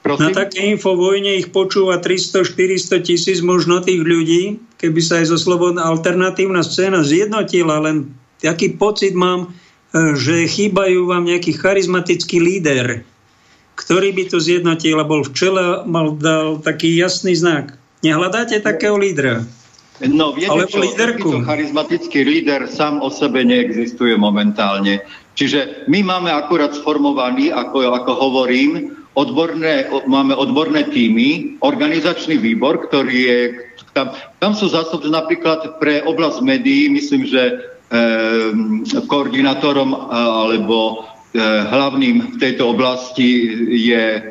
Prosím? Na také infovojne ich počúva 300-400 tisíc možno tých ľudí, keby sa aj zo slobodná alternatívna scéna zjednotila, len taký pocit mám, e, že chýbajú vám nejaký charizmatický líder, ktorý by to zjednotil a bol v čele, mal dal taký jasný znak. Nehľadáte takého lídra? No, viete Alebo čo, líderku? charizmatický líder sám o sebe neexistuje momentálne. Čiže my máme akurát sformovaný, ako, ako hovorím, odborné, máme odborné týmy, organizačný výbor, ktorý je tam, tam sú zástupci napríklad pre oblasť médií, myslím, že e, koordinátorom alebo e, hlavným v tejto oblasti je e,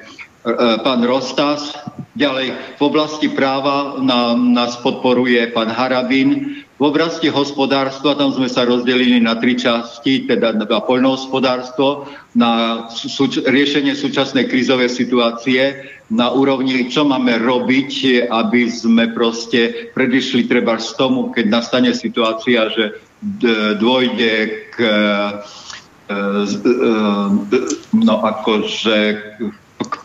pán Rostas. Ďalej v oblasti práva nám, nás podporuje pán Harabin. V oblasti hospodárstva, tam sme sa rozdelili na tri časti, teda na poľnohospodárstvo, na súč- riešenie súčasnej krízovej situácie, na úrovni, čo máme robiť, aby sme proste predišli treba z tomu, keď nastane situácia, že dôjde k e, e, no akože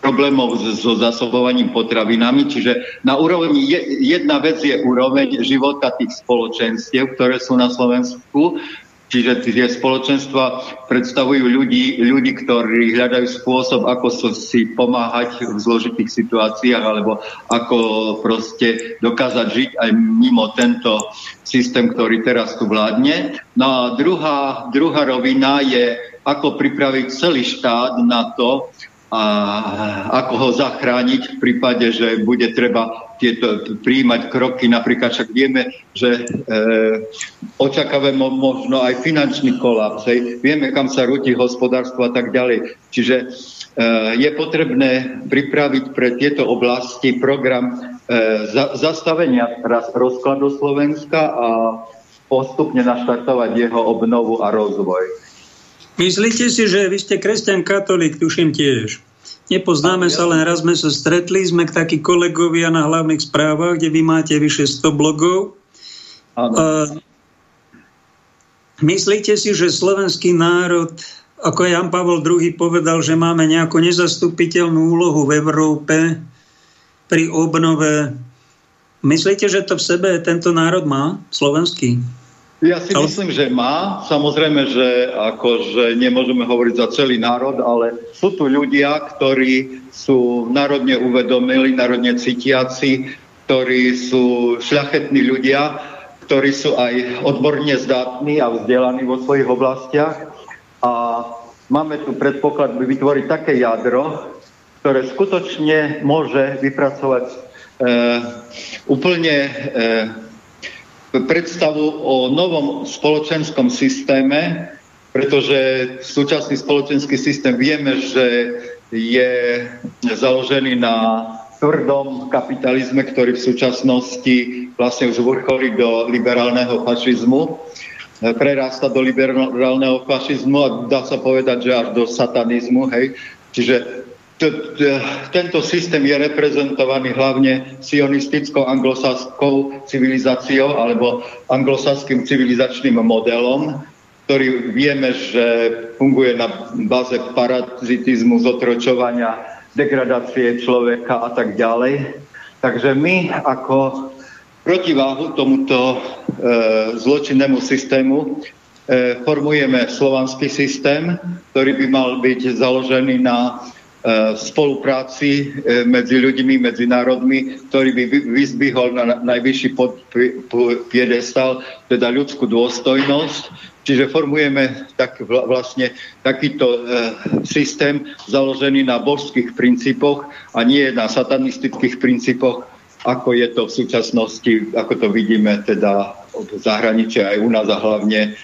problémov so zasobovaním potravinami. Čiže na úrovni, jedna vec je úroveň života tých spoločenstiev, ktoré sú na Slovensku. Čiže tie spoločenstva predstavujú ľudí, ľudí, ktorí hľadajú spôsob, ako si pomáhať v zložitých situáciách, alebo ako proste dokázať žiť aj mimo tento systém, ktorý teraz tu vládne. No a druhá, druhá rovina je, ako pripraviť celý štát na to, a ako ho zachrániť v prípade, že bude treba tieto príjmať kroky. Napríklad však vieme, že e, očakávame možno aj finančný kolaps. Hej. Vieme, kam sa rúti hospodárstvo a tak ďalej. Čiže e, je potrebné pripraviť pre tieto oblasti program e, za, zastavenia rozkladu Slovenska a postupne naštartovať jeho obnovu a rozvoj. Myslíte si, že vy ste kresťan katolík, tuším tiež. Nepoznáme sa, len raz sme sa stretli, sme takí kolegovia na hlavných správach, kde vy máte vyše 100 blogov. A, myslíte si, že slovenský národ, ako Jan Pavel II povedal, že máme nejakú nezastupiteľnú úlohu v Európe pri obnove. Myslíte, že to v sebe tento národ má, slovenský? Ja si myslím, že má. Samozrejme, že akože nemôžeme hovoriť za celý národ, ale sú tu ľudia, ktorí sú národne uvedomili, národne cítiaci, ktorí sú šľachetní ľudia, ktorí sú aj odborne zdatní a vzdelaní vo svojich oblastiach. A máme tu predpoklad vytvoriť také jadro, ktoré skutočne môže vypracovať e, úplne e, predstavu o novom spoločenskom systéme, pretože súčasný spoločenský systém vieme, že je založený na tvrdom kapitalizme, ktorý v súčasnosti vlastne už vrcholí do liberálneho fašizmu, prerasta do liberálneho fašizmu a dá sa povedať, že až do satanizmu. Hej. Čiže tento systém je reprezentovaný hlavne sionistickou anglosaskou civilizáciou alebo anglosaským civilizačným modelom, ktorý vieme, že funguje na báze parazitizmu, zotročovania degradácie človeka a tak ďalej. Takže my ako protiváhu tomuto e, zločinnému systému e, formujeme slovanský systém, ktorý by mal byť založený na spolupráci e, medzi ľuďmi, medzi národmi, ktorý by vyzbihol na najvyšší piedestal, teda ľudskú dôstojnosť. Čiže formujeme tak vlastne takýto e, systém založený na božských princípoch a nie na satanistických princípoch, ako je to v súčasnosti, ako to vidíme teda v zahraničí aj u nás a hlavne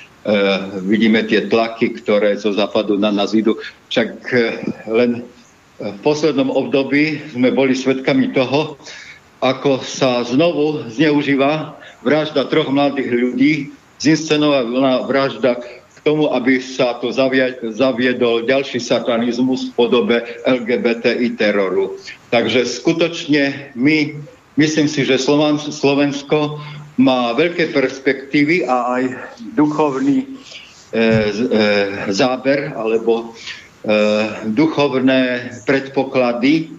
vidíme tie tlaky, ktoré zo západu na nás idú. Však len v poslednom období sme boli svedkami toho, ako sa znovu zneužíva vražda troch mladých ľudí, zinscenovaná vražda k tomu, aby sa to zaviedol ďalší satanizmus v podobe LGBTI teroru. Takže skutočne my, myslím si, že Slovensko má veľké perspektívy a aj duchovný e, e, záber alebo duchovné predpoklady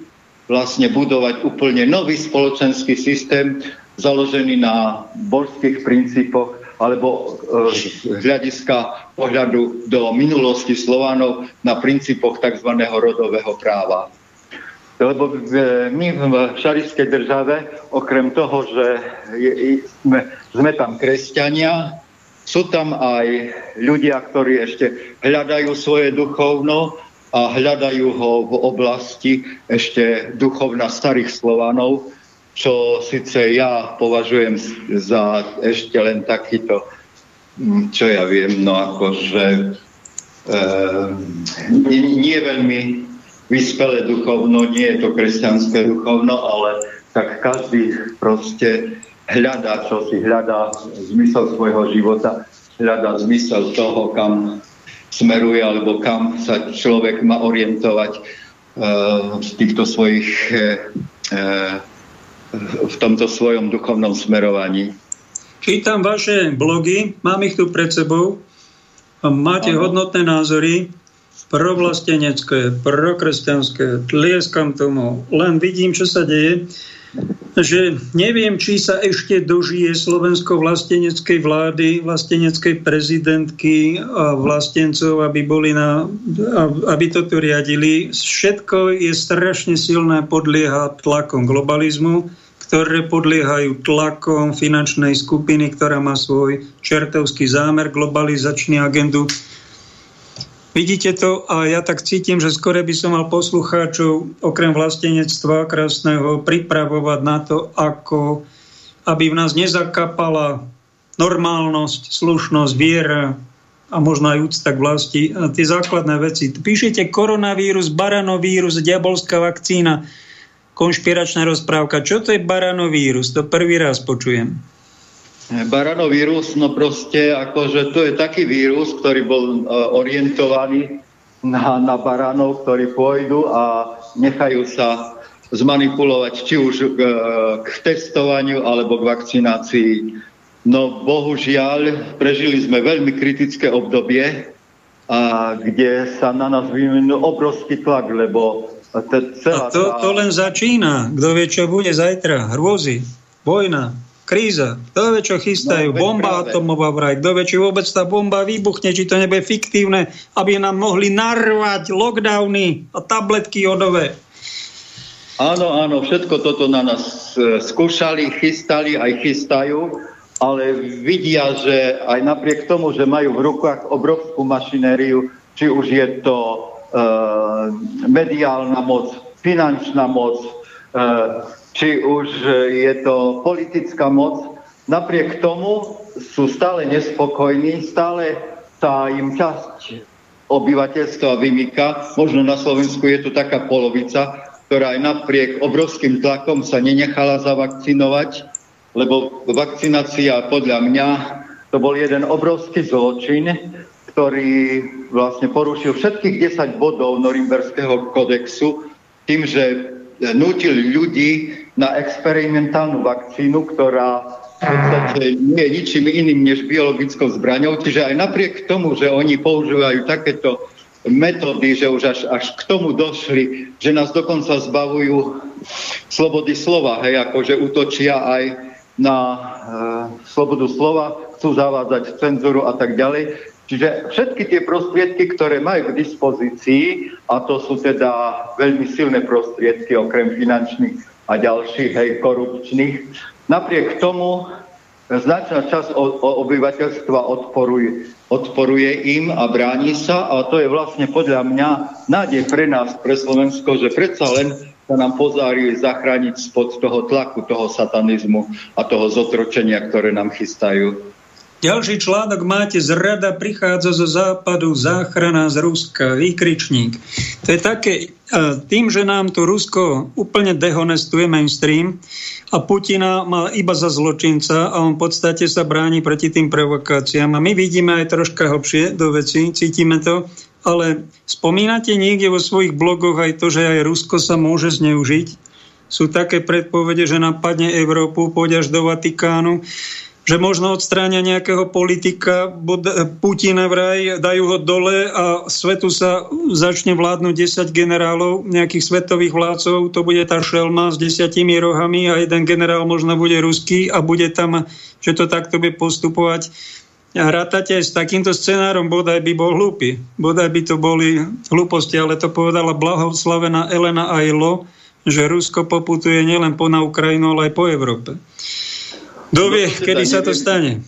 vlastne budovať úplne nový spoločenský systém založený na božských princípoch alebo z eh, hľadiska pohľadu do minulosti Slovanov na princípoch tzv. rodového práva. Lebo my v šarišskej države, okrem toho, že sme, sme tam kresťania, sú tam aj ľudia, ktorí ešte hľadajú svoje duchovno a hľadajú ho v oblasti ešte duchovna starých Slovanov, čo síce ja považujem za ešte len takýto, hm, čo ja viem, no akože e, nie, nie veľmi vyspelé duchovno, nie je to kresťanské duchovno, ale tak každý proste hľadá, čo si hľadá zmysel svojho života, hľadá zmysel toho, kam smeruje alebo kam sa človek má orientovať uh, v týchto svojich uh, v tomto svojom duchovnom smerovaní. Čítam vaše blogy, mám ich tu pred sebou. Máte ano. hodnotné názory, provlastenecké, prokresťanské, tlieskam tomu, len vidím, čo sa deje že neviem, či sa ešte dožije Slovensko vlasteneckej vlády, vlasteneckej prezidentky a vlastencov, aby, boli na, aby toto riadili. Všetko je strašne silné, podlieha tlakom globalizmu, ktoré podliehajú tlakom finančnej skupiny, ktorá má svoj čertovský zámer, globalizačný agendu Vidíte to a ja tak cítim, že skore by som mal poslucháčov okrem vlastenectva krásneho pripravovať na to, ako aby v nás nezakapala normálnosť, slušnosť, viera a možno aj úcta k vlasti. A tie základné veci. Píšete koronavírus, baranovírus, diabolská vakcína, konšpiračná rozprávka. Čo to je baranovírus? To prvý raz počujem. Baranovírus, no proste akože to je taký vírus, ktorý bol uh, orientovaný na, na baranov, ktorí pôjdu a nechajú sa zmanipulovať či už k, k testovaniu alebo k vakcinácii. No bohužiaľ, prežili sme veľmi kritické obdobie, a kde sa na nás vyvinul obrovský tlak, lebo celá... A to, to len začína. Kto vie, čo bude zajtra? Hrôzy, vojna, Kríza. Kto vie, čo chystajú? No, bomba práve. atomová vraj. Kto vie, či vôbec tá bomba vybuchne, či to nebude fiktívne, aby nám mohli narvať lockdowny a tabletky jodové. Áno, áno, všetko toto na nás e, skúšali, chystali, aj chystajú, ale vidia, že aj napriek tomu, že majú v rukách obrovskú mašinériu, či už je to e, mediálna moc, finančná moc, e, či už je to politická moc, napriek tomu sú stále nespokojní, stále sa im časť obyvateľstva vymýka. Možno na Slovensku je to taká polovica, ktorá aj napriek obrovským tlakom sa nenechala zavakcinovať, lebo vakcinácia podľa mňa to bol jeden obrovský zločin, ktorý vlastne porušil všetkých 10 bodov Norimberského kodexu tým, že nutil ľudí na experimentálnu vakcínu, ktorá v podstate nie je ničím iným než biologickou zbraňou. Čiže aj napriek tomu, že oni používajú takéto metódy, že už až, až k tomu došli, že nás dokonca zbavujú slobody slova, hej, akože útočia aj na e, slobodu slova, chcú zavádzať cenzúru a tak ďalej. Čiže všetky tie prostriedky, ktoré majú k dispozícii, a to sú teda veľmi silné prostriedky, okrem finančných a ďalších, hej, korupčných, napriek tomu značná časť obyvateľstva odporuje, odporuje im a bráni sa a to je vlastne podľa mňa nádej pre nás, pre Slovensko, že predsa len sa nám pozári zachrániť spod toho tlaku, toho satanizmu a toho zotročenia, ktoré nám chystajú. Ďalší článok máte, zrada prichádza zo západu, záchrana z Ruska, výkričník. To je také, tým, že nám tu Rusko úplne dehonestuje mainstream a Putina má iba za zločinca a on v podstate sa bráni proti tým provokáciám. A my vidíme aj troška hlbšie do veci, cítime to, ale spomínate niekde vo svojich blogoch aj to, že aj Rusko sa môže zneužiť? Sú také predpovede, že napadne Európu, pôjde až do Vatikánu že možno odstráňa nejakého politika, Putina vraj, dajú ho dole a svetu sa začne vládnuť 10 generálov, nejakých svetových vládcov, to bude tá šelma s desiatimi rohami a jeden generál možno bude ruský a bude tam, že to takto bude postupovať. A aj s takýmto scenárom, bodaj by bol hlúpy. Bodaj by to boli hlúposti, ale to povedala blahoslavená Elena Ailo, že Rusko poputuje nielen po na Ukrajinu, ale aj po Európe. Kto vie, kedy sa to stane?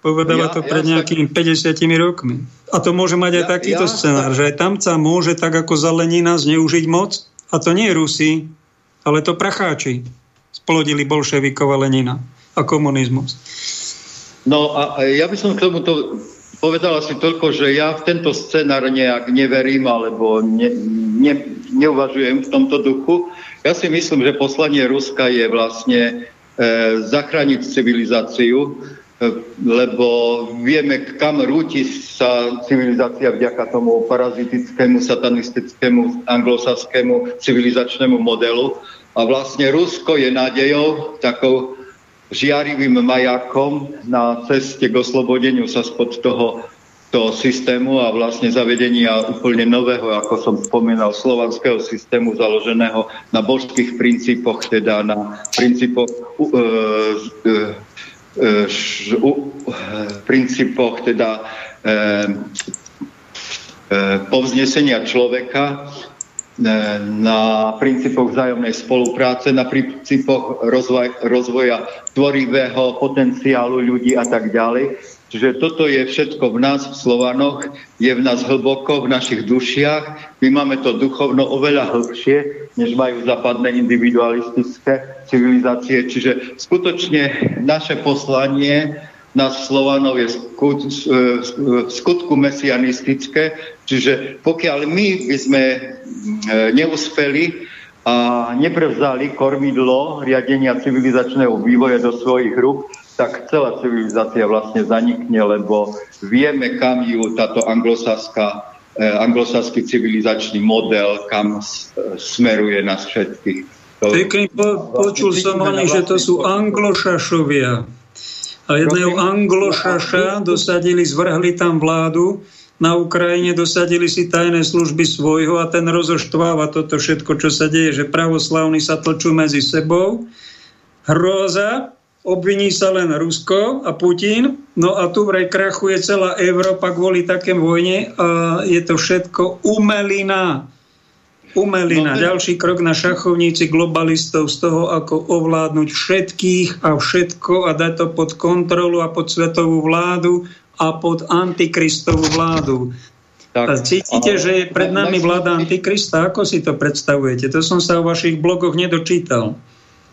Povedala ja, to pred ja nejakými 50 rokmi. A to môže mať aj ja, takýto ja, scenár, že aj tam sa môže tak ako Zelenina zneužiť moc. A to nie Rusi, ale to pracháči splodili bolševikova Lenina a komunizmus. No a ja by som k tomuto povedal asi toľko, že ja v tento scenár nejak neverím alebo ne, ne, neuvažujem v tomto duchu. Ja si myslím, že poslanie Ruska je vlastne zachrániť civilizáciu, e, lebo vieme, kam rúti sa civilizácia vďaka tomu parazitickému, satanistickému, anglosaskému civilizačnému modelu. A vlastne Rusko je nádejou, takou žiarivým majakom na ceste k oslobodeniu sa spod toho toho systému a vlastne zavedenia úplne nového, ako som spomínal, slovanského systému založeného na božských princípoch, teda na princípoch uh, uh, uh, uh, princípoch teda povznesenia človeka na princípoch vzájomnej spolupráce, na princípoch rozvoja, rozvoja tvorivého potenciálu ľudí a tak ďalej. Čiže toto je všetko v nás, v Slovanoch, je v nás hlboko, v našich dušiach. My máme to duchovno oveľa hlbšie, než majú západné individualistické civilizácie. Čiže skutočne naše poslanie nás Slovanov je v skutku mesianistické. Čiže pokiaľ my by sme e, neúspeli a neprevzali kormidlo riadenia civilizačného vývoja do svojich rúk, tak celá civilizácia vlastne zanikne, lebo vieme, kam ju táto anglosaská, eh, anglosaský civilizačný model, kam smeruje nás všetkých. Pekne po, počul som oni, že to sú anglošašovia. A jedného anglošaša dosadili, zvrhli tam vládu, na Ukrajine dosadili si tajné služby svojho a ten rozoštváva toto všetko, čo sa deje, že pravoslavní sa tlčú medzi sebou. Hroza, obviní sa len Rusko a Putin, no a tu vraj krachuje celá Európa kvôli takém vojne a je to všetko umelina. Umelina. No, Ďalší krok na šachovníci globalistov z toho, ako ovládnuť všetkých a všetko a dať to pod kontrolu a pod svetovú vládu a pod antikristovú vládu. Tak, a cítite, že je pred nami vláda antikrista? Ako si to predstavujete? To som sa o vašich blogoch nedočítal.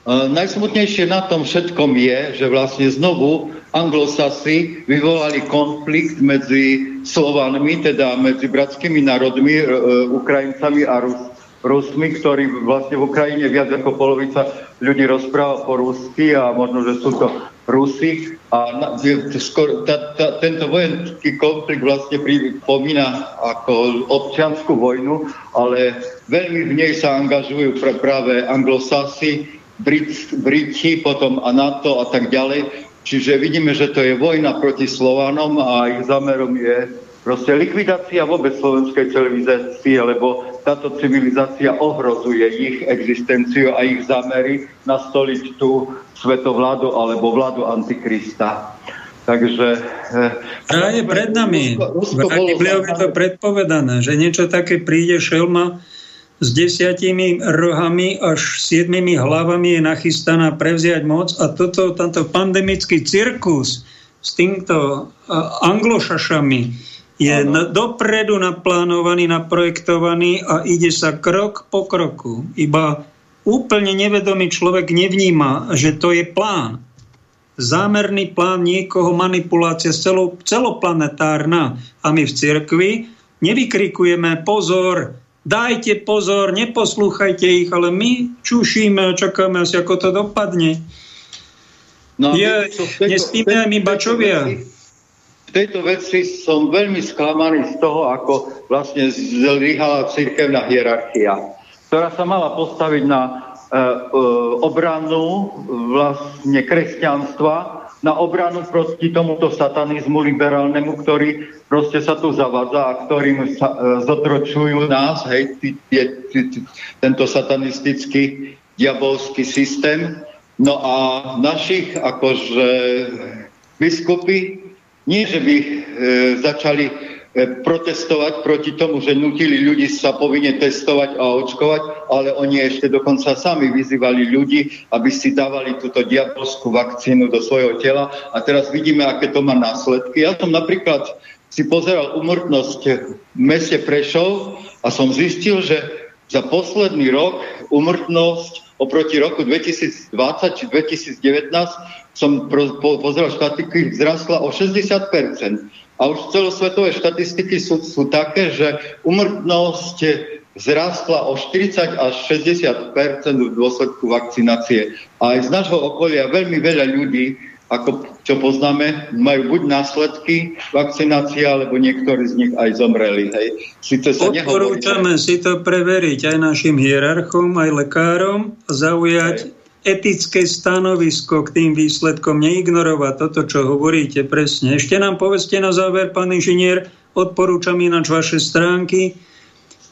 Najsmutnejšie na tom všetkom je, že vlastne znovu anglosasi vyvolali konflikt medzi Slovanmi, teda medzi bratskými národmi, e, e, Ukrajincami a Rus, Rusmi, ktorí vlastne v Ukrajine viac ako polovica ľudí rozpráva po rusky a možno, že sú to Rusi. A skor, ta, ta, tento vojenský konflikt vlastne pripomína ako občianskú vojnu, ale veľmi v nej sa angažujú práve anglosasi, Brit, Briti, potom a NATO a tak ďalej. Čiže vidíme, že to je vojna proti Slovanom a ich zámerom je proste likvidácia vôbec slovenskej civilizácie, lebo táto civilizácia ohrozuje ich existenciu a ich zámery nastoliť tú svetovládu alebo vládu Antikrista. Takže... A je pred nami. Rusko, Rusko je to predpovedané, že niečo také príde šelma s desiatimi rohami až siedmimi hlavami je nachystaná prevziať moc a toto, tento pandemický cirkus s týmto anglošašami je ano. dopredu naplánovaný, naprojektovaný a ide sa krok po kroku. Iba úplne nevedomý človek nevníma, že to je plán. Zámerný plán niekoho, manipulácia celoplanetárna. A my v cirkvi nevykrikujeme pozor, dajte pozor, neposlúchajte ich, ale my čušíme a čakáme asi, ako to dopadne. No, je, nespíme my bačovia. V tejto veci som veľmi sklamaný z toho, ako vlastne zlyhala cirkevná hierarchia, ktorá sa mala postaviť na e, e, obranu vlastne kresťanstva, na obranu proti tomuto satanizmu liberálnemu, ktorý proste sa tu zavadza a ktorým sa, e, zotročujú nás, hej, t, t, t, tento satanistický diabolský systém. No a našich akože biskupy nie, že by e, začali protestovať proti tomu, že nutili ľudí sa povinne testovať a očkovať, ale oni ešte dokonca sami vyzývali ľudí, aby si dávali túto diabolskú vakcínu do svojho tela. A teraz vidíme, aké to má následky. Ja som napríklad si pozeral umrtnosť v meste Prešov a som zistil, že za posledný rok umrtnosť oproti roku 2020 či 2019 som pozeral štatistiky, vzrastla o 60%. A už celosvetové štatistiky sú, sú také, že umrtnosť vzrastla o 40 až 60 v dôsledku vakcinácie. A aj z nášho okolia veľmi veľa ľudí, ako čo poznáme, majú buď následky vakcinácie, alebo niektorí z nich aj zomreli. Hej. Sice sa Odporúčame nehovorí, si to preveriť aj našim hierarchom, aj lekárom, zaujať etické stanovisko k tým výsledkom, neignorovať toto, čo hovoríte presne. Ešte nám povedzte na záver, pán inžinier, odporúčam ináč vaše stránky,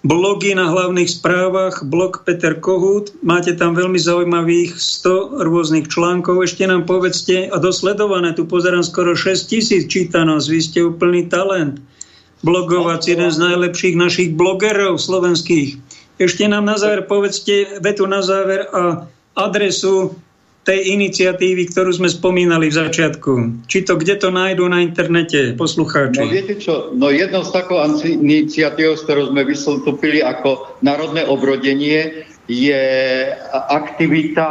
blogy na hlavných správach, blog Peter Kohút, máte tam veľmi zaujímavých 100 rôznych článkov, ešte nám povedzte, a dosledované, tu pozerám skoro 6 tisíc čítanosť, vy ste úplný talent, blogovať, jeden z najlepších našich blogerov slovenských. Ešte nám na záver povedzte vetu na záver a adresu tej iniciatívy, ktorú sme spomínali v začiatku. Či to, kde to nájdú na internete poslucháči? No viete čo, no jednou z takou iniciatív, s ktorou sme vystúpili ako národné obrodenie, je aktivita,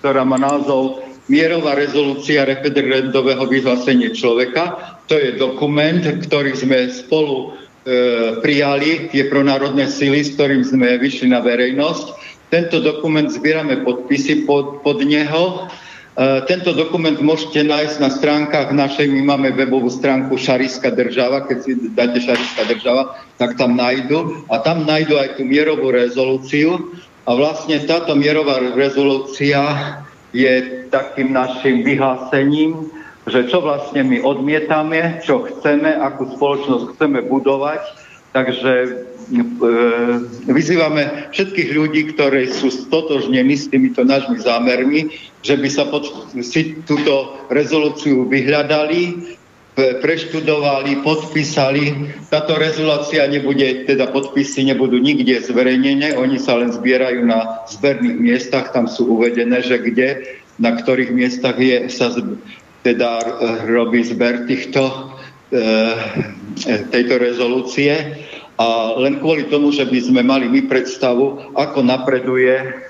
ktorá má názov Mierová rezolúcia referendového vyhlásenia človeka. To je dokument, ktorý sme spolu e, prijali, tie pronárodné sily, s ktorým sme vyšli na verejnosť tento dokument zbierame podpisy pod, pod neho. E, tento dokument môžete nájsť na stránkach našej, my máme webovú stránku Šariska država, keď si dáte Šariska država, tak tam nájdu. A tam nájdu aj tú mierovú rezolúciu. A vlastne táto mierová rezolúcia je takým našim vyhlásením, že čo vlastne my odmietame, čo chceme, akú spoločnosť chceme budovať. Takže vyzývame všetkých ľudí, ktorí sú stotožnení s týmito nášmi zámermi, že by sa pod, si túto rezolúciu vyhľadali, preštudovali, podpísali. Táto rezolúcia nebude, teda podpisy nebudú nikde zverejnené, oni sa len zbierajú na zberných miestach, tam sú uvedené, že kde, na ktorých miestach je, sa teda robí zber týchto, e, tejto rezolúcie a len kvôli tomu, že by sme mali my predstavu, ako napreduje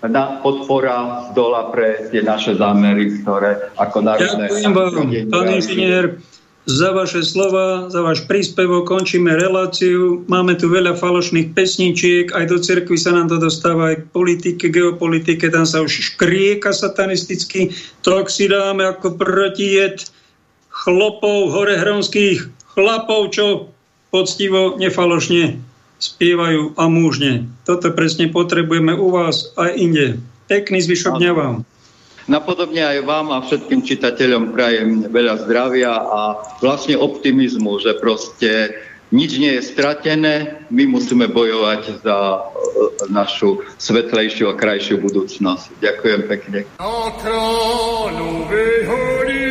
na podpora z dola pre tie naše zámery, ktoré ako národné... Ďakujem vám, pán inžinier, za vaše slova, za váš príspevok. Končíme reláciu. Máme tu veľa falošných pesničiek, aj do cirkvi sa nám to dostáva, aj k politike, geopolitike, tam sa už škrieka satanisticky. Tak si dáme ako protijed chlopov horehronských chlapov, čo poctivo, nefalošne spievajú a múžne. Toto presne potrebujeme u vás aj inde. Pekný zvyšok dňa vám. Napodobne aj vám a všetkým čitateľom prajem veľa zdravia a vlastne optimizmu, že proste nič nie je stratené, my musíme bojovať za e, našu svetlejšiu a krajšiu budúcnosť. Ďakujem pekne. Na kráľu vyhodí,